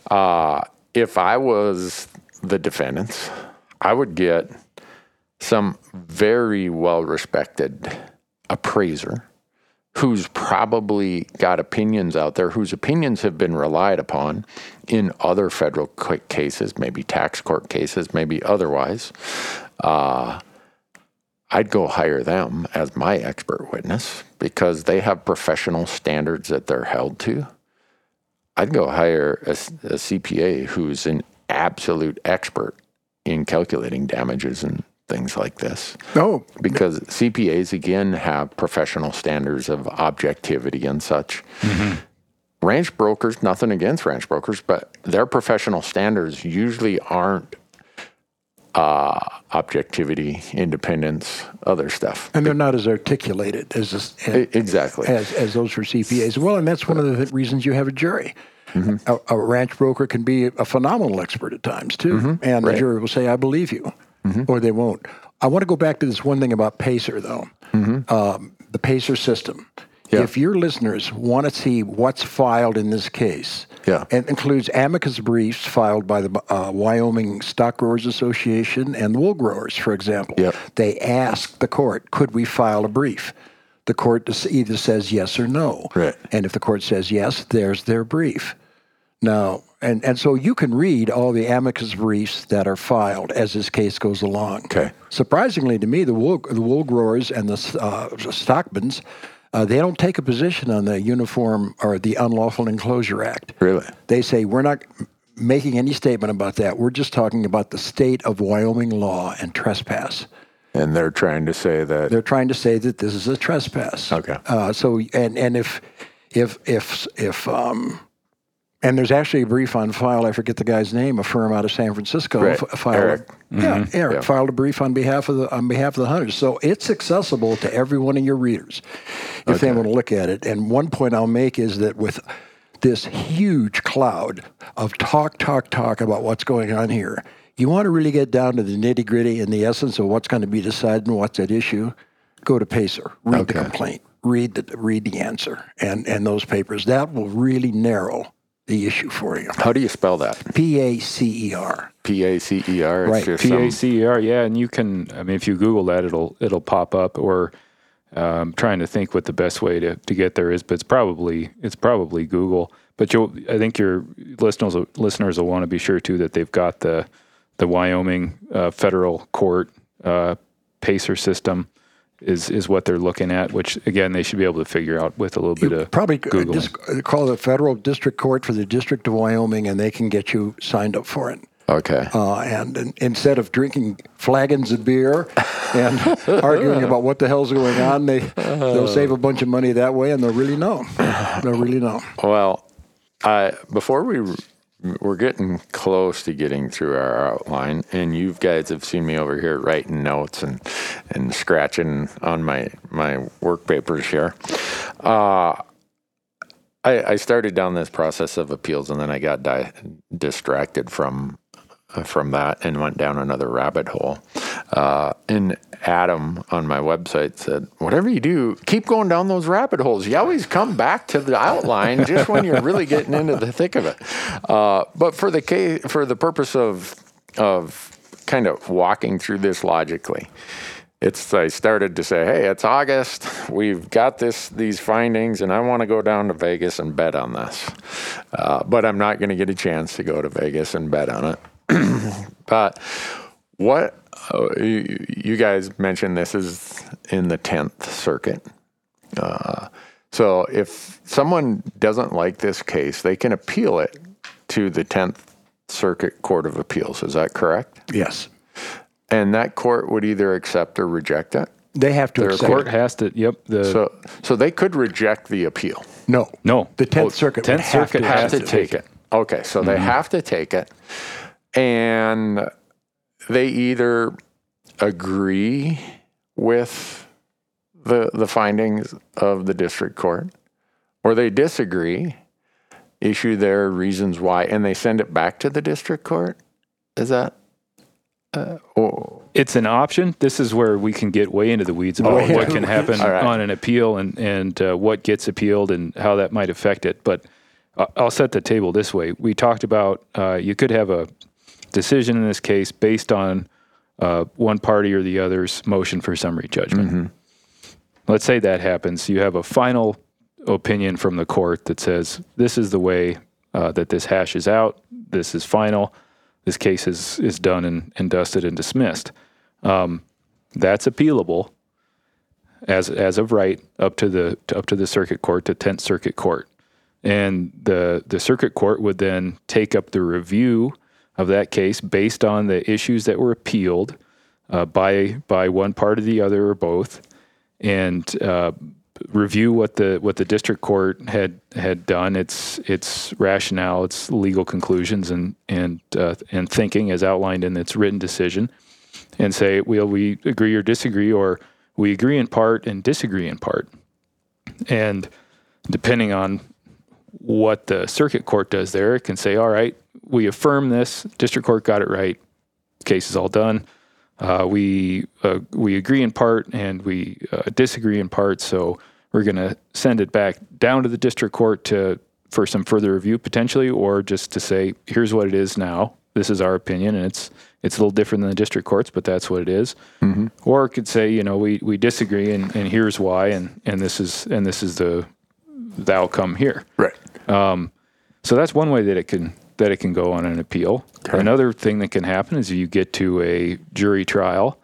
Uh, if I was the defendants, I would get some very well respected appraiser who's probably got opinions out there, whose opinions have been relied upon in other federal cases, maybe tax court cases, maybe otherwise. Uh, I'd go hire them as my expert witness because they have professional standards that they're held to. I'd go hire a CPA who's an absolute expert in calculating damages and things like this Oh, because CPAs again have professional standards of objectivity and such. Ranch brokers, nothing against ranch brokers, but their professional standards usually aren't uh, objectivity, independence, other stuff. and they're not as articulated as this, E- Exactly. as, as those for CPAs. Well, and that's one of the th- reasons you have a jury. Mm-hmm. A, a ranch broker can be a phenomenal expert at times too, and the Mm-hmm. Right. jury will say, "I believe you," or they won't. I want to go back to this one thing about Pacer, though. Um, the Pacer system. Mm-hmm. Yeah. If your listeners want to see what's filed in this case, Yeah. it includes amicus briefs filed by the uh, Wyoming Stock Growers Association and the Wool Growers, for example. Yep. They ask the court, "Could we file a brief?" The court either says yes or no. Right. And if the court says yes, there's their brief. Now, and, and so you can read all the amicus briefs that are filed as this case goes along. Okay. Surprisingly to me, the wool, the wool growers and the uh, stockmans, uh, they don't take a position on the Uniform or the Unlawful Inclosure Act. Really? They say we're not making any statement about that. We're just talking about the state of Wyoming law and trespass. And they're trying to say that. They're trying to say that this is a trespass. Okay. Uh, so and and if if if if um, and there's actually a brief on file. I forget the guy's name. A firm out of San Francisco Right. f- filed. Eric. Yeah, mm-hmm. Eric Yeah. filed a brief on behalf of the on behalf of the hunters. So it's accessible to every one of your readers if they want to look at it. And one point I'll make is that with this huge cloud of talk, talk, talk about what's going on here. You want to really get down to the nitty gritty and the essence of what's going to be decided and what's at issue. Go to Pacer, read the complaint, read the read the answer, and and those papers. That will really narrow the issue for you. How do you spell that? P A C E R. P A C E R. Right. just P some- A C E R, yeah, and you can. I mean, if you Google that, it'll it'll pop up. Or Um, trying to think what the best way to, to get there is, but it's probably it's probably Google. But you'll, I think your listeners listeners will want to be sure too that they've got the the Wyoming uh, federal court uh, PACER system is is what they're looking at. Which again, they should be able to figure out with a little bit of Probably uh, Googling. just call the federal district court for the District of Wyoming, and they can get you signed up for it. Okay. Uh, and, and instead of drinking flagons of beer and arguing about what the hell's going on, they they'll save a bunch of money that way, and they'll really know. They'll really know. Well, I before we we're getting close to getting through our outline, and you guys have seen me over here writing notes and and scratching on my my work papers here. Uh, I, I started down this process of appeals, and then I got di- distracted from from that and went down another rabbit hole. Uh, and Adam on my website said, "Whatever you do, keep going down those rabbit holes. You always come back to the outline just when you're really getting into the thick of it." Uh, but for the case, for the purpose of of kind of walking through this logically. It's I started to say, hey, it's August. We've got this these findings, and I want to go down to Vegas and bet on this. Uh, but I'm not going to get a chance to go to Vegas and bet on it. but what uh, you, you guys mentioned this is in the 10th circuit. Uh, so if someone doesn't like this case, they can appeal it to the 10th Circuit Court of Appeals. Is that correct? Yes, And that court would either accept or reject it. they have to Their accept. court has to. Yep. The So, so they could reject the appeal. No, no. the Tenth Circuit. would 10th have Circuit to has Have accept to to take it. Okay, so they have to take it, and they either agree with the the findings of the district court, or they disagree, issue their reasons why, and they send it back to the district court. Is that? Uh, oh, it's an option. This is where we can get way into the weeds about Way what can happen right. on an appeal and and uh, what gets appealed and how that might affect it. But I- I'll set the table this way. We talked about uh, you could have a decision in this case based on uh, one party or the other's motion for summary judgment. Let's say that happens. You have a final opinion from the court that says this is the way uh, that this hashes out. This is final. This case is is done and, and dusted and dismissed. Um, that's appealable as as of right up to the to, up to the circuit court, to Tenth Circuit Court, and the the circuit court would then take up the review of that case based on the issues that were appealed uh, by by one part or the other or both, and uh, review what the what the district court had had done, its its rationale, its legal conclusions, and and uh, and thinking as outlined in its written decision, and say, well, we agree or disagree, or we agree in part and disagree in part, and depending on what the circuit court does there, it can say, all right, we affirm this, district court got it right, case is all done. Uh, we uh, we agree in part and we uh, disagree in part, so we're going to send it back down to the district court to for some further review potentially, or just to say, here's what it is now. This is our opinion, and it's it's a little different than the district courts, but that's what it is. Or it could say, you know, we, we disagree, and, and here's why, and, and this is and this is the the outcome here. right. Um, So that's one way that it can that it can go on an appeal. Another thing that can happen is you get to a jury trial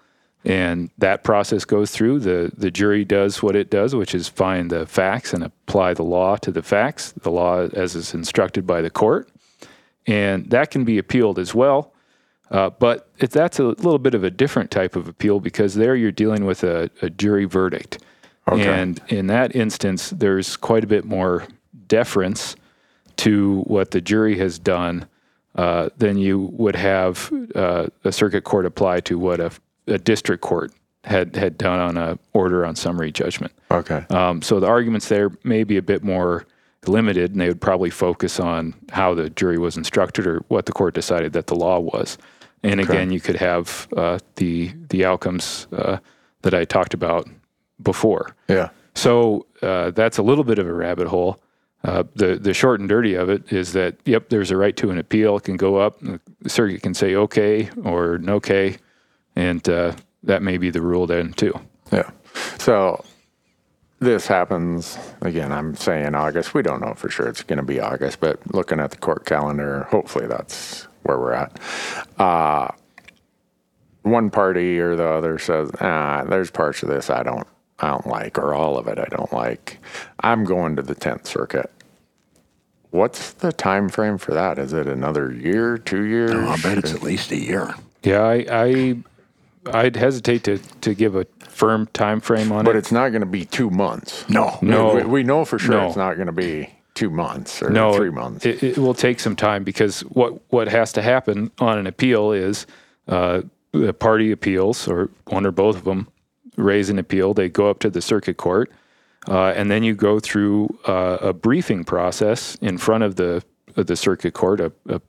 and that process goes through. The the jury does what it does, which is find the facts and apply the law to the facts, the law as is instructed by the court. And that can be appealed as well. Uh, but it, that's a little bit of a different type of appeal because there you're dealing with a, a jury verdict. And in that instance, there's quite a bit more deference to what the jury has done uh, than you would have uh, a circuit court apply to what a, a district court had had done on a order on summary judgment. Okay. Um, so the arguments there may be a bit more limited, and they would probably focus on how the jury was instructed or what the court decided that the law was. And again, you could have uh, the the outcomes uh, that I talked about before. Yeah. So uh, that's a little bit of a rabbit hole. Uh, the the short and dirty of it is that yep, there's a right to an appeal. It can go up. The circuit can say okay or no okay, and uh, that may be the rule then too. Yeah. So this happens again, I'm saying August. We don't know for sure it's going to be August, but looking at the court calendar, hopefully that's where we're at. Uh, one party or the other says, ah, there's parts of this I don't, I don't like, or all of it I don't like. I'm going to the 10th Circuit. What's the time frame for that? Is it another year, two years? Oh, I bet it's at least a year. Yeah, I, I I'd hesitate to, to give a firm time frame on But it. But it's not going to be two months. No. No. We, we know for sure No. it's not going to be two months or no, three months. It, it will take some time because what what has to happen on an appeal is uh, the party appeals or one or both of them raise an appeal. They go up to the circuit court, uh, and then you go through uh, a briefing process in front of the the circuit court. A, a,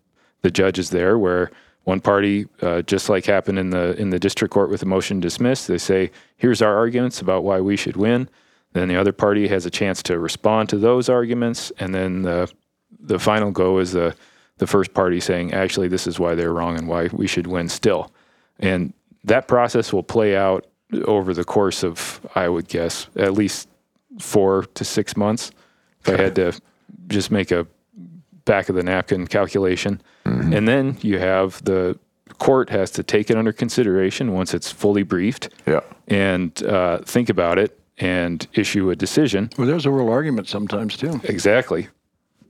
the judge is there where. One party, uh, just like happened in the in the district court with a motion dismissed, they say, "Here's our arguments about why we should win." Then the other party has a chance to respond to those arguments, and then the the final go is the the first party saying, actually, this is why they're wrong and why we should win still. And that process will play out over the course of, I would guess, at least four to six months. If I had to just make a back of the napkin calculation. And then you have the court has to take it under consideration once it's fully briefed yeah. and uh, think about it and issue a decision. Well, there's a real argument sometimes, too. Exactly.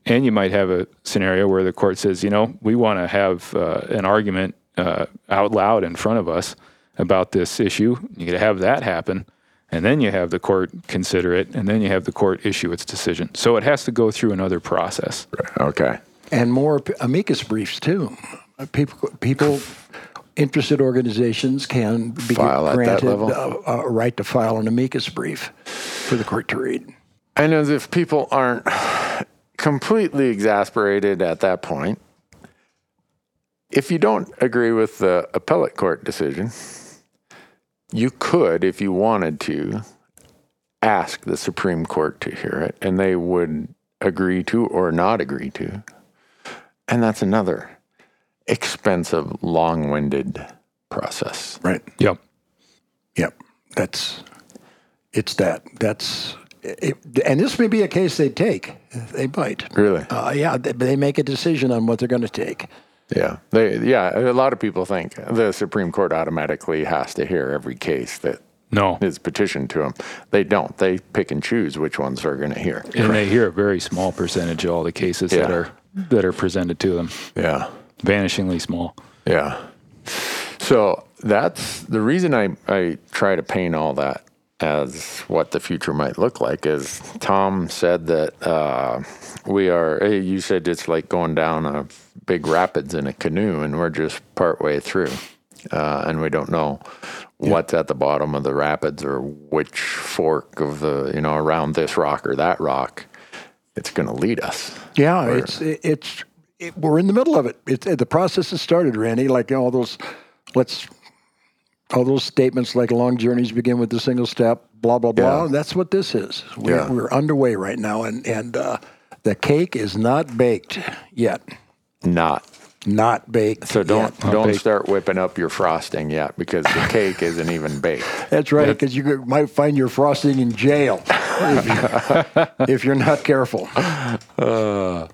And you might have a scenario where the court says, you know, we want to have uh, an argument uh, out loud in front of us about this issue. You could have that happen. And then you have the court consider it, and then you have the court issue its decision. So it has to go through another process. Okay. And more amicus briefs, too. People, people interested organizations can be File granted a, a right to file an amicus brief for the court to read. And as if people aren't completely exasperated at that point, if you don't agree with the appellate court decision, you could, if you wanted to, ask the Supreme Court to hear it, and they would agree to or not agree to. And that's another expensive, long winded process. Right. Yep. Yep. That's, it's that. That's, it, and this may be a case they take. They might. Really? Uh, yeah, they, they make a decision on what they're going to take. Yeah, they yeah. A lot of people think the Supreme Court automatically has to hear every case that No. is petitioned to them. They don't. They pick and choose which ones they're going to hear. And they hear a very small percentage of all the cases that are that are presented to them. Yeah, Vanishingly small. yeah. So that's the reason I I try to paint all that as what the future might look like. Is Tom said that uh, we are. You said it's like going down a big rapids in a canoe, and we're just partway through, uh, and we don't know what's at the bottom of the rapids or which fork of the you know around this rock or that rock. It's going to lead us. Yeah, it's it's it, we're in the middle of it. It's the process has started, Randy. Like all those, let's all those statements like long journeys begin with a single step. Blah blah blah. Yeah. That's what this is. We're, Yeah. we're underway right now, and and uh, the cake is not baked yet. Not Not baked. so. Don't yet. don't baked. start whipping up your frosting yet because the cake isn't even baked. That's right, because you might find your frosting in jail if, you, if you're not careful. Uh,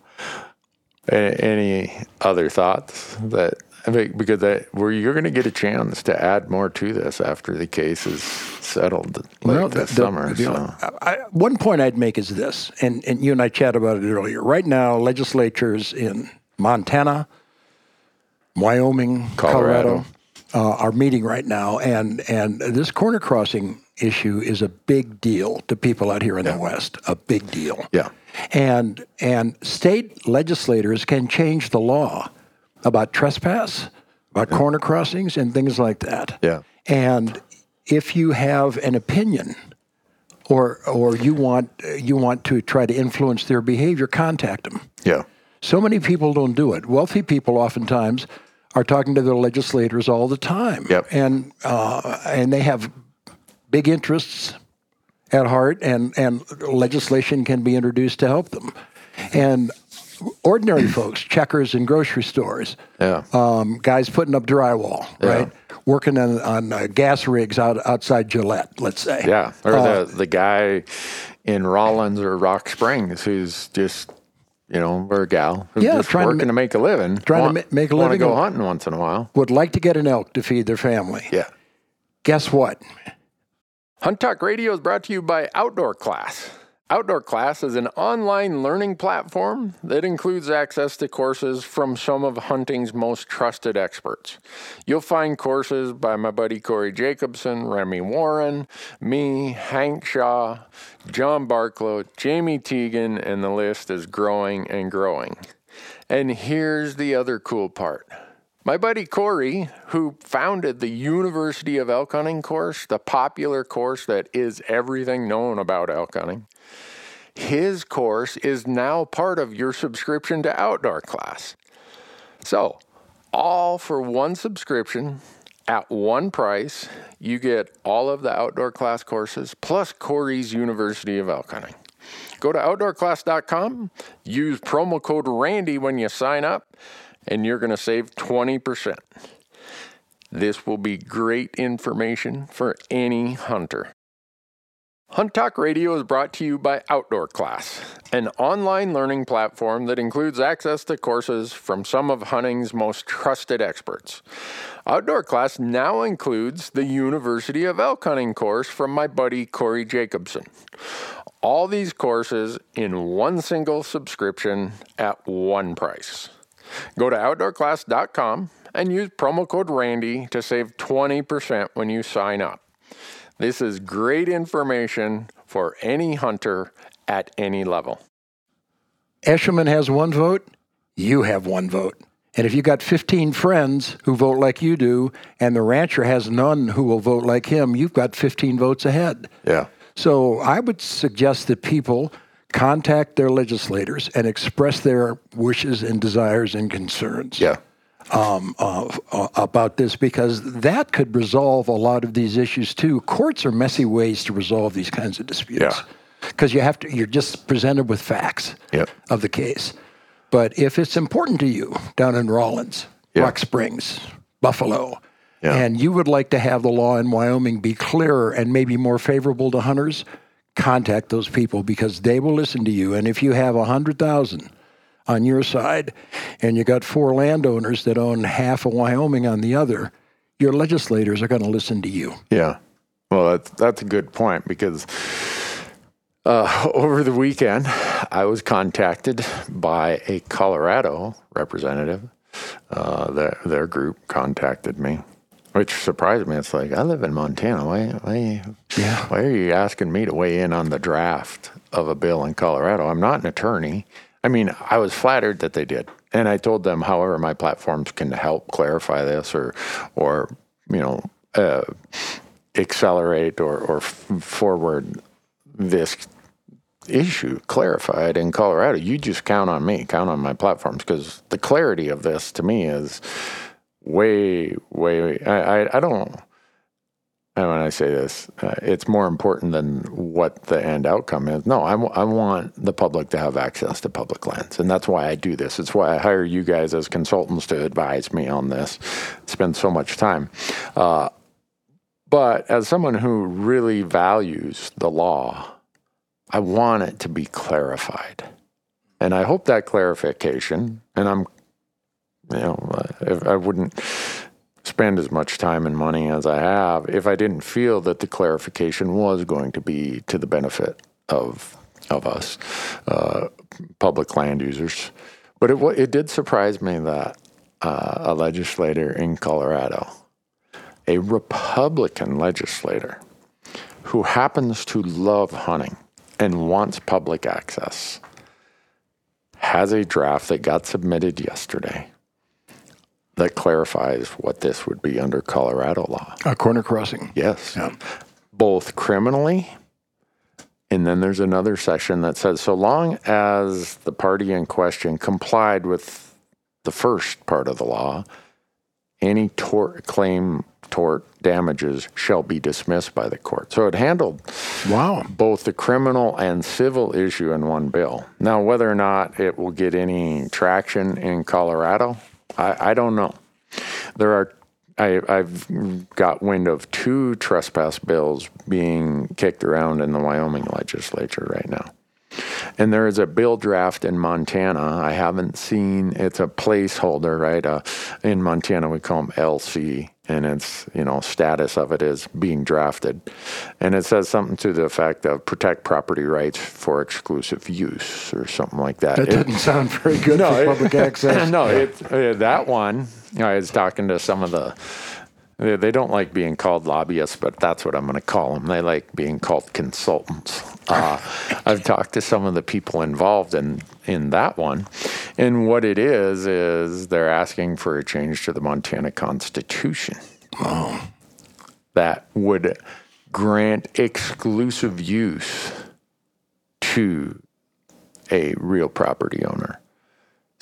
a- Any other thoughts that I mean, because that, where you're going to get a chance to add more to this after the case is settled late Well, this the- summer. the- so. I, one point I'd make is this, and, and you and I chatted about it earlier. Right now, legislatures in Montana, Wyoming, Colorado. Colorado, uh, are meeting right now, and and this corner crossing issue is a big deal to people out here in the West. A big deal. Yeah. And and state legislators can change the law about trespass, about corner crossings, and things like that. Yeah. And if you have an opinion, or or you want you want to try to influence their behavior, contact them. Yeah. So many people don't do it. Wealthy people oftentimes are talking to their legislators all the time, Yep. and uh, and they have big interests at heart, and and legislation can be introduced to help them. And ordinary folks, checkers in grocery stores, Yeah. um, guys putting up drywall, right? Working on, on uh, gas rigs out outside Gillette, let's say. Yeah, or Uh, the the guy in Rawlins or Rock Springs who's just you know or a gal who's Yeah, just trying to working to, ma- make a living, trying to ma- make a living. Want to go hunting once in a while. would like to get an elk to feed their family. Yeah. Guess what? Hunt Talk Radio is brought to you by Outdoor Class. Outdoor Class is an online learning platform that includes access to courses from some of hunting's most trusted experts. You'll find courses by my buddy Corey Jacobson, Remy Warren, me, Hank Shaw, John Barklow, Jamie Teagan, and the list is growing and growing. And here's the other cool part. My buddy Corey, who founded the University of Elk Hunting course, the popular course that is everything known about elk hunting, his course is now part of your subscription to Outdoor Class. So, all for one subscription at one price, you get all of the Outdoor Class courses plus Corey's University of Elk Hunting. Go to outdoorclass.com, use promo code RANDY when you sign up, and you're going to save 20%. This will be great information for any hunter. Hunt Talk Radio is brought to you by Outdoor Class, an online learning platform that includes access to courses from some of hunting's most trusted experts. Outdoor Class now includes the University of Elk Hunting course from my buddy Corey Jacobson. All these courses in one single subscription at one price. Go to outdoorclass.com and use promo code RANDY to save 20% when you sign up. This is great information for any hunter at any level. Eshelman has one vote, you have one vote. And if you got 15 friends who vote like you do, and the rancher has none who will vote like him, you've got 15 votes ahead. Yeah. So I would suggest that people contact their legislators and express their wishes and desires and concerns Yeah. Um, uh, uh, about this because that could resolve a lot of these issues too. Courts are messy ways to resolve these kinds of disputes Yeah. because you have to. You're just presented with facts Yep. of the case. But if it's important to you down in Rawlins, Yeah. Rock Springs, Buffalo, Yeah. and you would like to have the law in Wyoming be clearer and maybe more favorable to hunters, contact those people because they will listen to you. And if you have a hundred thousand on your side and you got four landowners that own half of Wyoming on the other, your legislators are going to listen to you. Yeah. Well, that's that's a good point because uh, over the weekend I was contacted by a Colorado representative. Uh, their their group contacted me, which surprised me. It's like I live in Montana. Why why Yeah. why are you asking me to weigh in on the draft of a bill in Colorado? I'm not an attorney. I mean, I was flattered that they did, and I told them, however, my platforms can help clarify this or or you know. Uh, accelerate or, or forward this issue clarified in Colorado, you just count on me, count on my platforms, because the clarity of this to me is way, way. I, I, I don't. And when I say this, uh, it's more important than what the end outcome is. No, I, w- I want the public to have access to public lands. And that's why I do this. It's why I hire you guys as consultants to advise me on this, spend so much time. Uh, but as someone who really values the law, I want it to be clarified. And I hope that clarification, and I'm, you know, uh, I wouldn't spend as much time and money as I have if I didn't feel that the clarification was going to be to the benefit of of us, uh, public land users. But it it did surprise me that uh, a legislator in Colorado, a Republican legislator, who happens to love hunting and wants public access, has a draft that got submitted yesterday that clarifies what this would be under Colorado law. A corner crossing. Yes. Yeah. Both criminally, and then there's another section that says so long as the party in question complied with the first part of the law, any tort claim tort damages shall be dismissed by the court. So it handled Wow. both the criminal and civil issue in one bill. Now, whether or not it will get any traction in Colorado, I, I don't know. There are, I, I've got wind of two trespass bills being kicked around in the Wyoming legislature right now. And there is a bill draft in Montana. I haven't seen. It's a placeholder, right? Uh, in Montana, we call them LC, and it's you know status of it is being drafted, and it says something to the effect of protect property rights for exclusive use or something like that. That It- doesn't sound very good for it- public access. no, it, uh, that one. I was talking to some of the. They they don't like being called lobbyists, but that's what I'm going to call them. They like being called consultants. Uh, I've talked to some of the people involved in in that one, and what it is is they're asking for a change to the Montana Constitution that would grant exclusive use to a real property owner.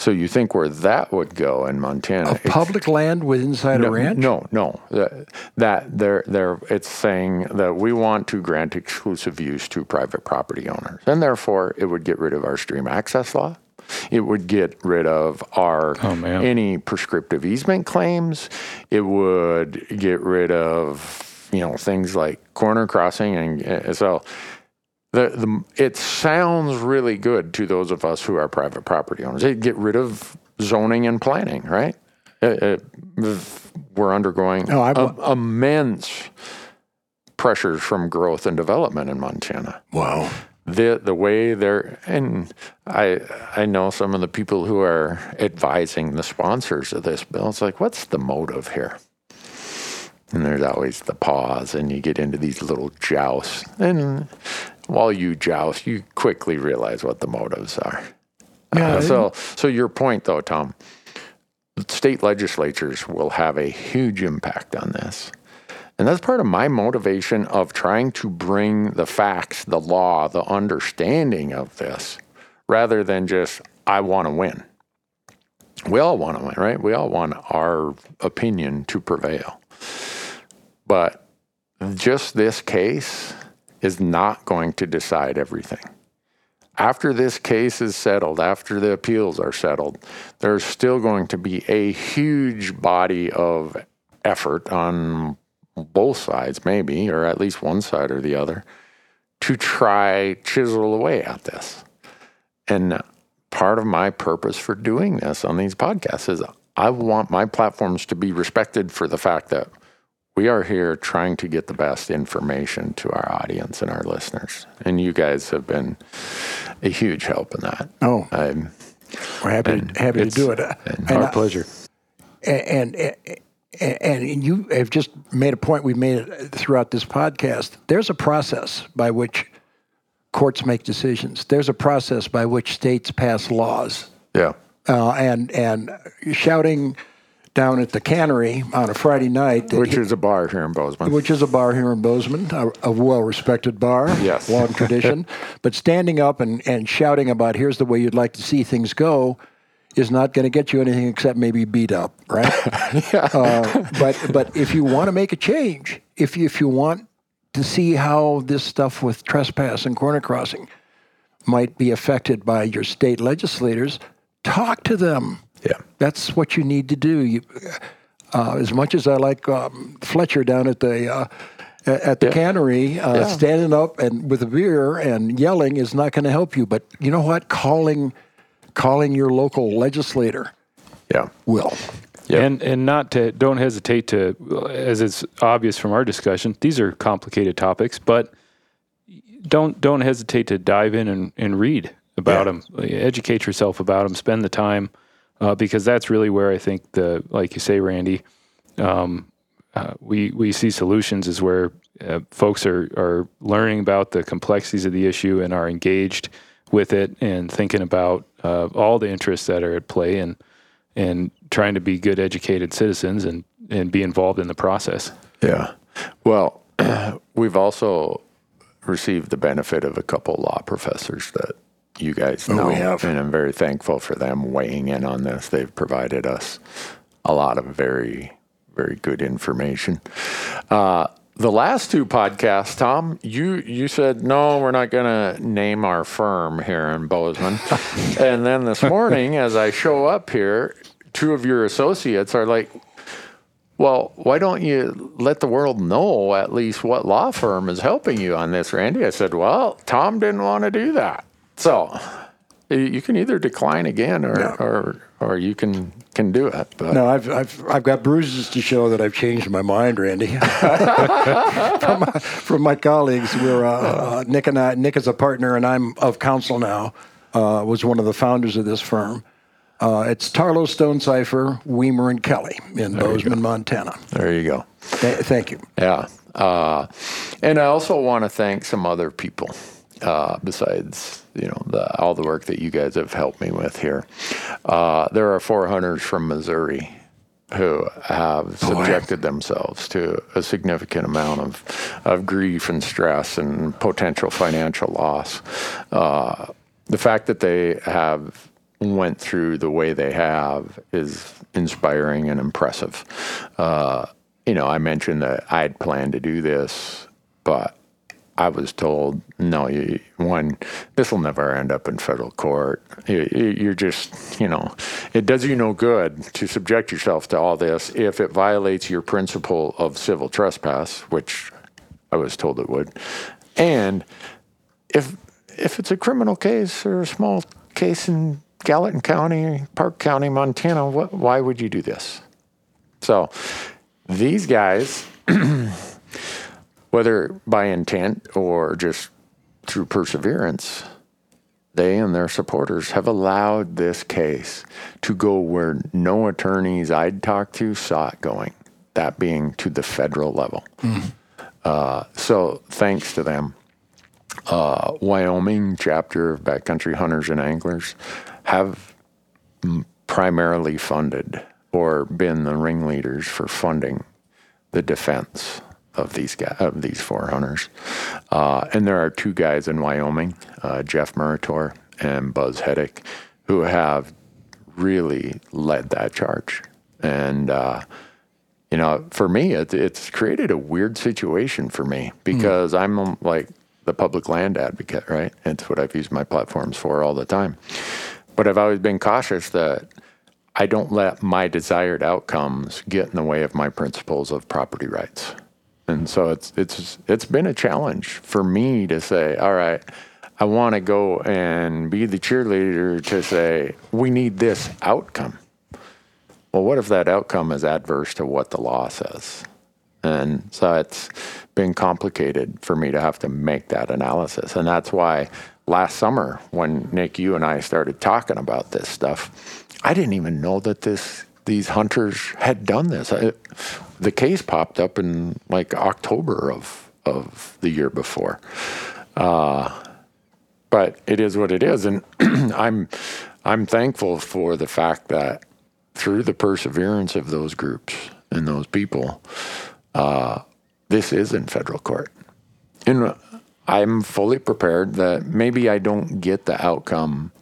So you think where that would go in Montana? Of public land with inside no, a ranch? No, no. That, that they're, they're, it's saying that we want to grant exclusive use to private property owners. And therefore, it would get rid of our stream access law. It would get rid of our Oh, any prescriptive easement claims. It would get rid of you know things like corner crossing, and uh, so the, the it sounds really good to those of us who are private property owners. It get rid of zoning and planning, right? Uh, uh, it, it, we're undergoing Oh, I- a- immense pressures from growth and development in Montana Wow. the the way they're and I I know some of the people who are advising the sponsors of this bill. It's like, what's the motive here? And there's always the pause, and you get into these little jousts. And while you joust, you quickly realize what the motives are. Yeah, Uh, so, so your point, though, Tom, state legislatures will have a huge impact on this. And that's part of my motivation of trying to bring the facts, the law, the understanding of this, rather than just, I want to win. We all want to win, right? We all want our opinion to prevail. But just this case is not going to decide everything after this case is settled, after the appeals are settled, there's still going to be a huge body of effort on both sides, maybe, or at least one side or the other, to try chisel away at this. And part of my purpose for doing this on these podcasts is I want my platforms to be respected for the fact that we are here trying to get the best information to our audience and our listeners. And you guys have been a huge help in that. Oh, I'm, we're happy, and happy to do it. and And Our I- pleasure. and, and and you have just made a point we've made it throughout this podcast. There's a process by which courts make decisions. There's a process by which states pass laws. yeah. Uh, and and shouting down at the cannery on a Friday night, Which he- is a bar here in Bozeman. which is a bar here in Bozeman, a, a well-respected bar, Yes. long tradition. but standing up and, and shouting about here's the way you'd like to see things go is not going to get you anything except maybe beat up, right? uh, but but if you want to make a change, if you, if you want to see how this stuff with trespass and corner crossing might be affected by your state legislators, talk to them. Yeah. That's what you need to do. You, uh, as much as I like um, Fletcher down at the uh, at the cannery, uh, Yeah. standing up and with a beer and yelling is not going to help you. But you know what? Calling calling your local legislator Yeah. will. Yep. And and not to don't hesitate to as it's obvious from our discussion, these are complicated topics, but don't don't hesitate to dive in and, and read about Yeah. them. Educate yourself about them. Spend the time uh, because that's really where I think the like you say, Randy. Um, uh, we we see solutions is where uh, folks are are learning about the complexities of the issue and are engaged with it and thinking about uh, all the interests that are at play and and trying to be good educated citizens and and be involved in the process. Yeah. Well, we've also received the benefit of a couple law professors that you guys know. we have. And I'm very thankful for them weighing in on this. They've provided us a lot of very very good information. Uh, the last two podcasts, Tom, you you said no, we're not going to name our firm here in Bozeman. and then this morning, as I show up here, two of your associates are like, "Well, why don't you let the world know at least what law firm is helping you on this, Randy?" I said, "Well, Tom didn't want to do that, so." you- can either decline again, or, or or you can can do it. But No, I've, I've, I've got bruises to show that I've changed my mind, Randy. from, my, from my colleagues, we're uh, uh, Nick and I. Nick is a partner, and I'm of counsel now. Uh, was one of the founders of this firm. Uh, it's Tarlow Stone Cipher, Weamer and Kelly in Bozeman, Montana. there you go. Th- thank you. Yeah. Uh, and I also want to thank some other people uh, besides, you know, the, all the work that you guys have helped me with here. Uh, there are four hunters from Missouri who have subjected themselves to a significant amount of, of grief and stress and potential financial loss. Uh, the fact that they have went through the way they have is inspiring and impressive. Uh, you know, I mentioned that I had planned to do this, but I was told, no, you, one, this will never end up in federal court. You, you're just, you know, it does you no good to subject yourself to all this if it violates your principle of civil trespass, which I was told it would. And if if it's a criminal case or a small case in Gallatin County, Park County, Montana, what, why would you do this? So these guys, whether by intent or just through perseverance, they and their supporters have allowed this case to go where no attorneys I'd talked to saw it going, that being to the federal level. Uh, so thanks to them. Uh, Wyoming chapter of Backcountry Hunters and Anglers have mm, primarily funded or been the ringleaders for funding the defense of these guys, of these four hunters. Uh, and there are two guys in Wyoming, uh, Jeff Muratore and Buzz Hettick, who have really led that charge. And uh, you know, for me, it, it's created a weird situation for me because I'm um, like the public land advocate, right? It's what I've used my platforms for all the time. But I've always been cautious that I don't let my desired outcomes get in the way of my principles of property rights. And so it's it's it's been a challenge for me to say, all right, I want to go and be the cheerleader to say we need this outcome. Well, what if that outcome is adverse to what the law says? And so it's been complicated for me to have to make that analysis. And that's why last summer, when Nick, you and I started talking about this stuff, I didn't even know that this these hunters had done this. I, the case popped up in like October of of the year before. Uh, but it is what it is, and I'm I'm thankful for the fact that through the perseverance of those groups and those people, uh, this is in federal court. And I'm fully prepared that maybe I don't get the outcome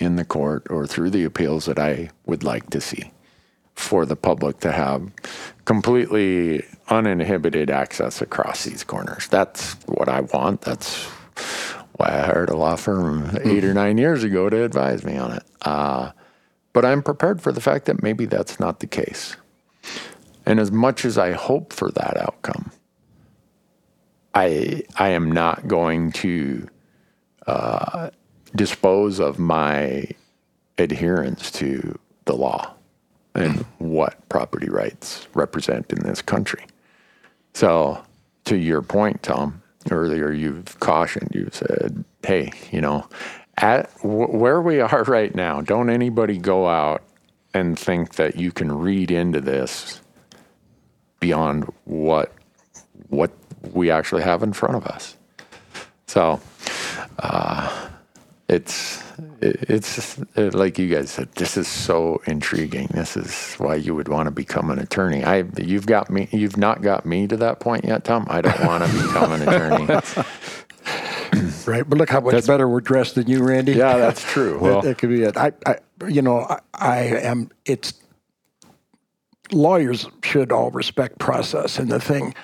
in the court or through the appeals that I would like to see for the public to have completely uninhibited access across these corners. That's what I want. That's why I hired a law firm eight or nine years ago to advise me on it. Uh, but I'm prepared for the fact that maybe that's not the case. And as much as I hope for that outcome, I I am not going to uh, dispose of my adherence to the law and what property rights represent in this country. So, to your point, Tom, earlier you've cautioned, you said, hey, you know, at w- where we are right now, don't anybody go out and think that you can read into this beyond what what we actually have in front of us. So, uh, it's it's uh, like you guys said. This is so intriguing. This is why you would want to become an attorney. I you've got me. You've not got me to that point yet, Tom. I don't want to become an attorney. Right, but look how much better we're dressed than you, Randy. Yeah, that's true. That- Well, that, could be it. I, I you know, I, I am. It's lawyers should all respect process. And the thing,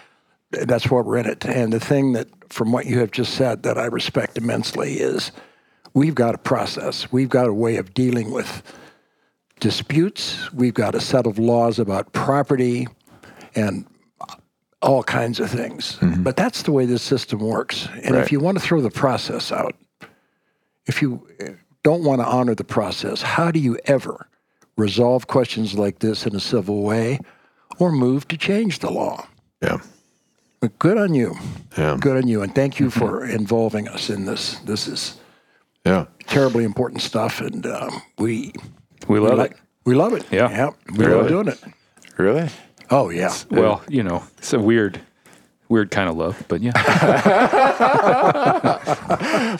that's why we're in it. And the thing that, from what you have just said, that I respect immensely is we've got a process. We've got a way of dealing with disputes. We've got a set of laws about property and all kinds of things. Mm-hmm. But that's the way this system works. And Right. if you want to throw the process out, if you don't want to honor the process, how do you ever resolve questions like this in a civil way or move to change the law? Yeah. But good on you. Yeah. Good on you. And thank you mm-hmm. for involving us in this. This is Yeah. terribly important stuff. And um, we, We love we, it. we love it. Yeah. Yeah. We Really? love doing it. Really? Oh, yeah. Well, you know, it's a weird, weird kind of love, but yeah.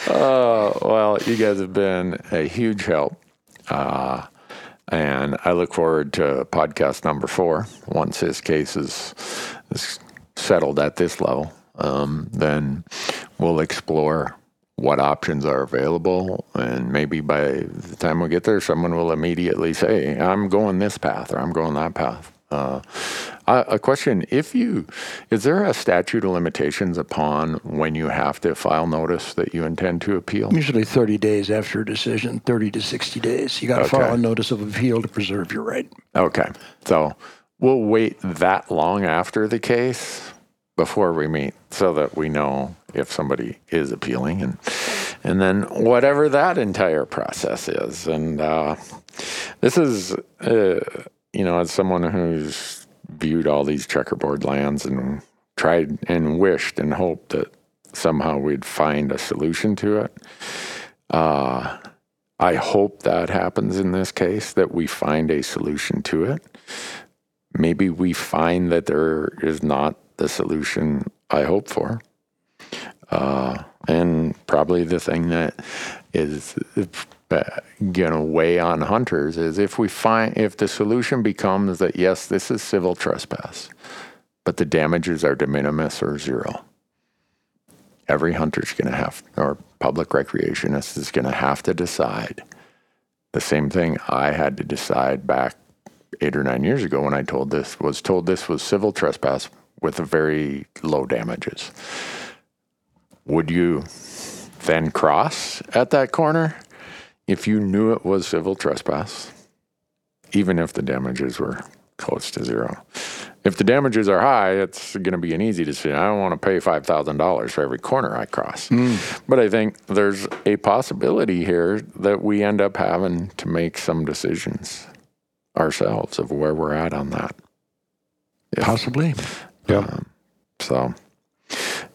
Oh, well, you guys have been a huge help. Uh, and I look forward to podcast number four. Once his case is, is settled at this level, um, then we'll explore what options are available. And maybe by the time we get there, someone will immediately say, I'm going this path or I'm going that path. Uh, a a question: If you, is there a statute of limitations upon when you have to file notice that you intend to appeal? Usually 30 days after a decision, 30 to 60 days. You got to Okay. file a notice of appeal to preserve your right. Okay, so we'll wait that long after the case before we meet, so that we know if somebody is appealing, and and then whatever that entire process is, and uh, this is, uh, you know, as someone who's viewed all these checkerboard lands and tried and wished and hoped that somehow we'd find a solution to it. Uh, I hope that happens in this case, that we find a solution to it. Maybe we find that there is not the solution I hope for. Uh, and probably the thing that is going to weigh on hunters is if we find, if the solution becomes that, yes, this is civil trespass, but the damages are de minimis or zero every hunter's going to have, or public recreationist is going to have to decide the same thing I had to decide back eight or nine years ago when I told this was told this was civil trespass with very low damages. Would you then cross at that corner if you knew it was civil trespass, even if the damages were close to zero? If the damages are high, it's going to be an easy decision. I don't want to pay $5,000 for every corner I cross. Hmm. But I think there's a possibility here that we end up having to make some decisions ourselves of where we're at on that. Possibly. Um, yeah. So,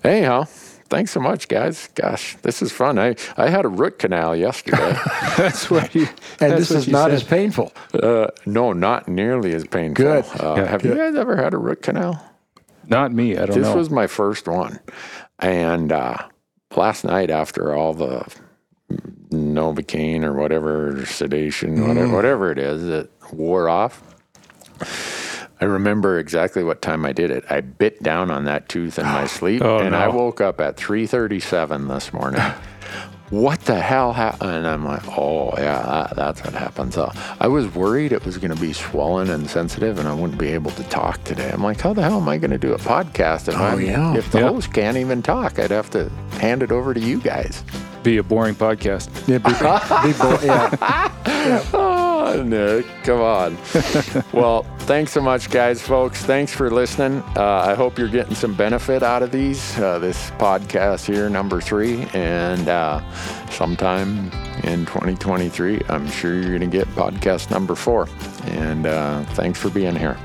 anyhow, thanks so much, guys. Gosh, this is fun. I, I had a root canal yesterday. That's what you. And that's this is not said. as painful. uh, no, not nearly as painful. Good. Uh, Yeah, have you guys ever had a root canal? Not me. I don't This know. was my first one. And uh, last night, after all the Novocaine or whatever, sedation, Mm. whatever, whatever it is, it wore off. I remember exactly what time I did it. I bit down on that tooth in my sleep, Oh, and I woke up at 3:37 this morning. what the hell happened? And I'm like, oh yeah, that, that's what happened. So uh, I was worried it was going to be swollen and sensitive, and I wouldn't be able to talk today. I'm like, how the hell am I going to do a podcast if, oh, I'm, yeah. if the Yeah. host can't even talk? I'd have to hand it over to you guys. Be a boring podcast. Yeah, be, be bo- yeah. Oh, Nick, come on. well, thanks so much, guys, folks. Thanks for listening. Uh, I hope you're getting some benefit out of these, uh, this podcast here, number three. And uh, sometime in 2023, I'm sure you're going to get podcast number four. And uh, thanks for being here.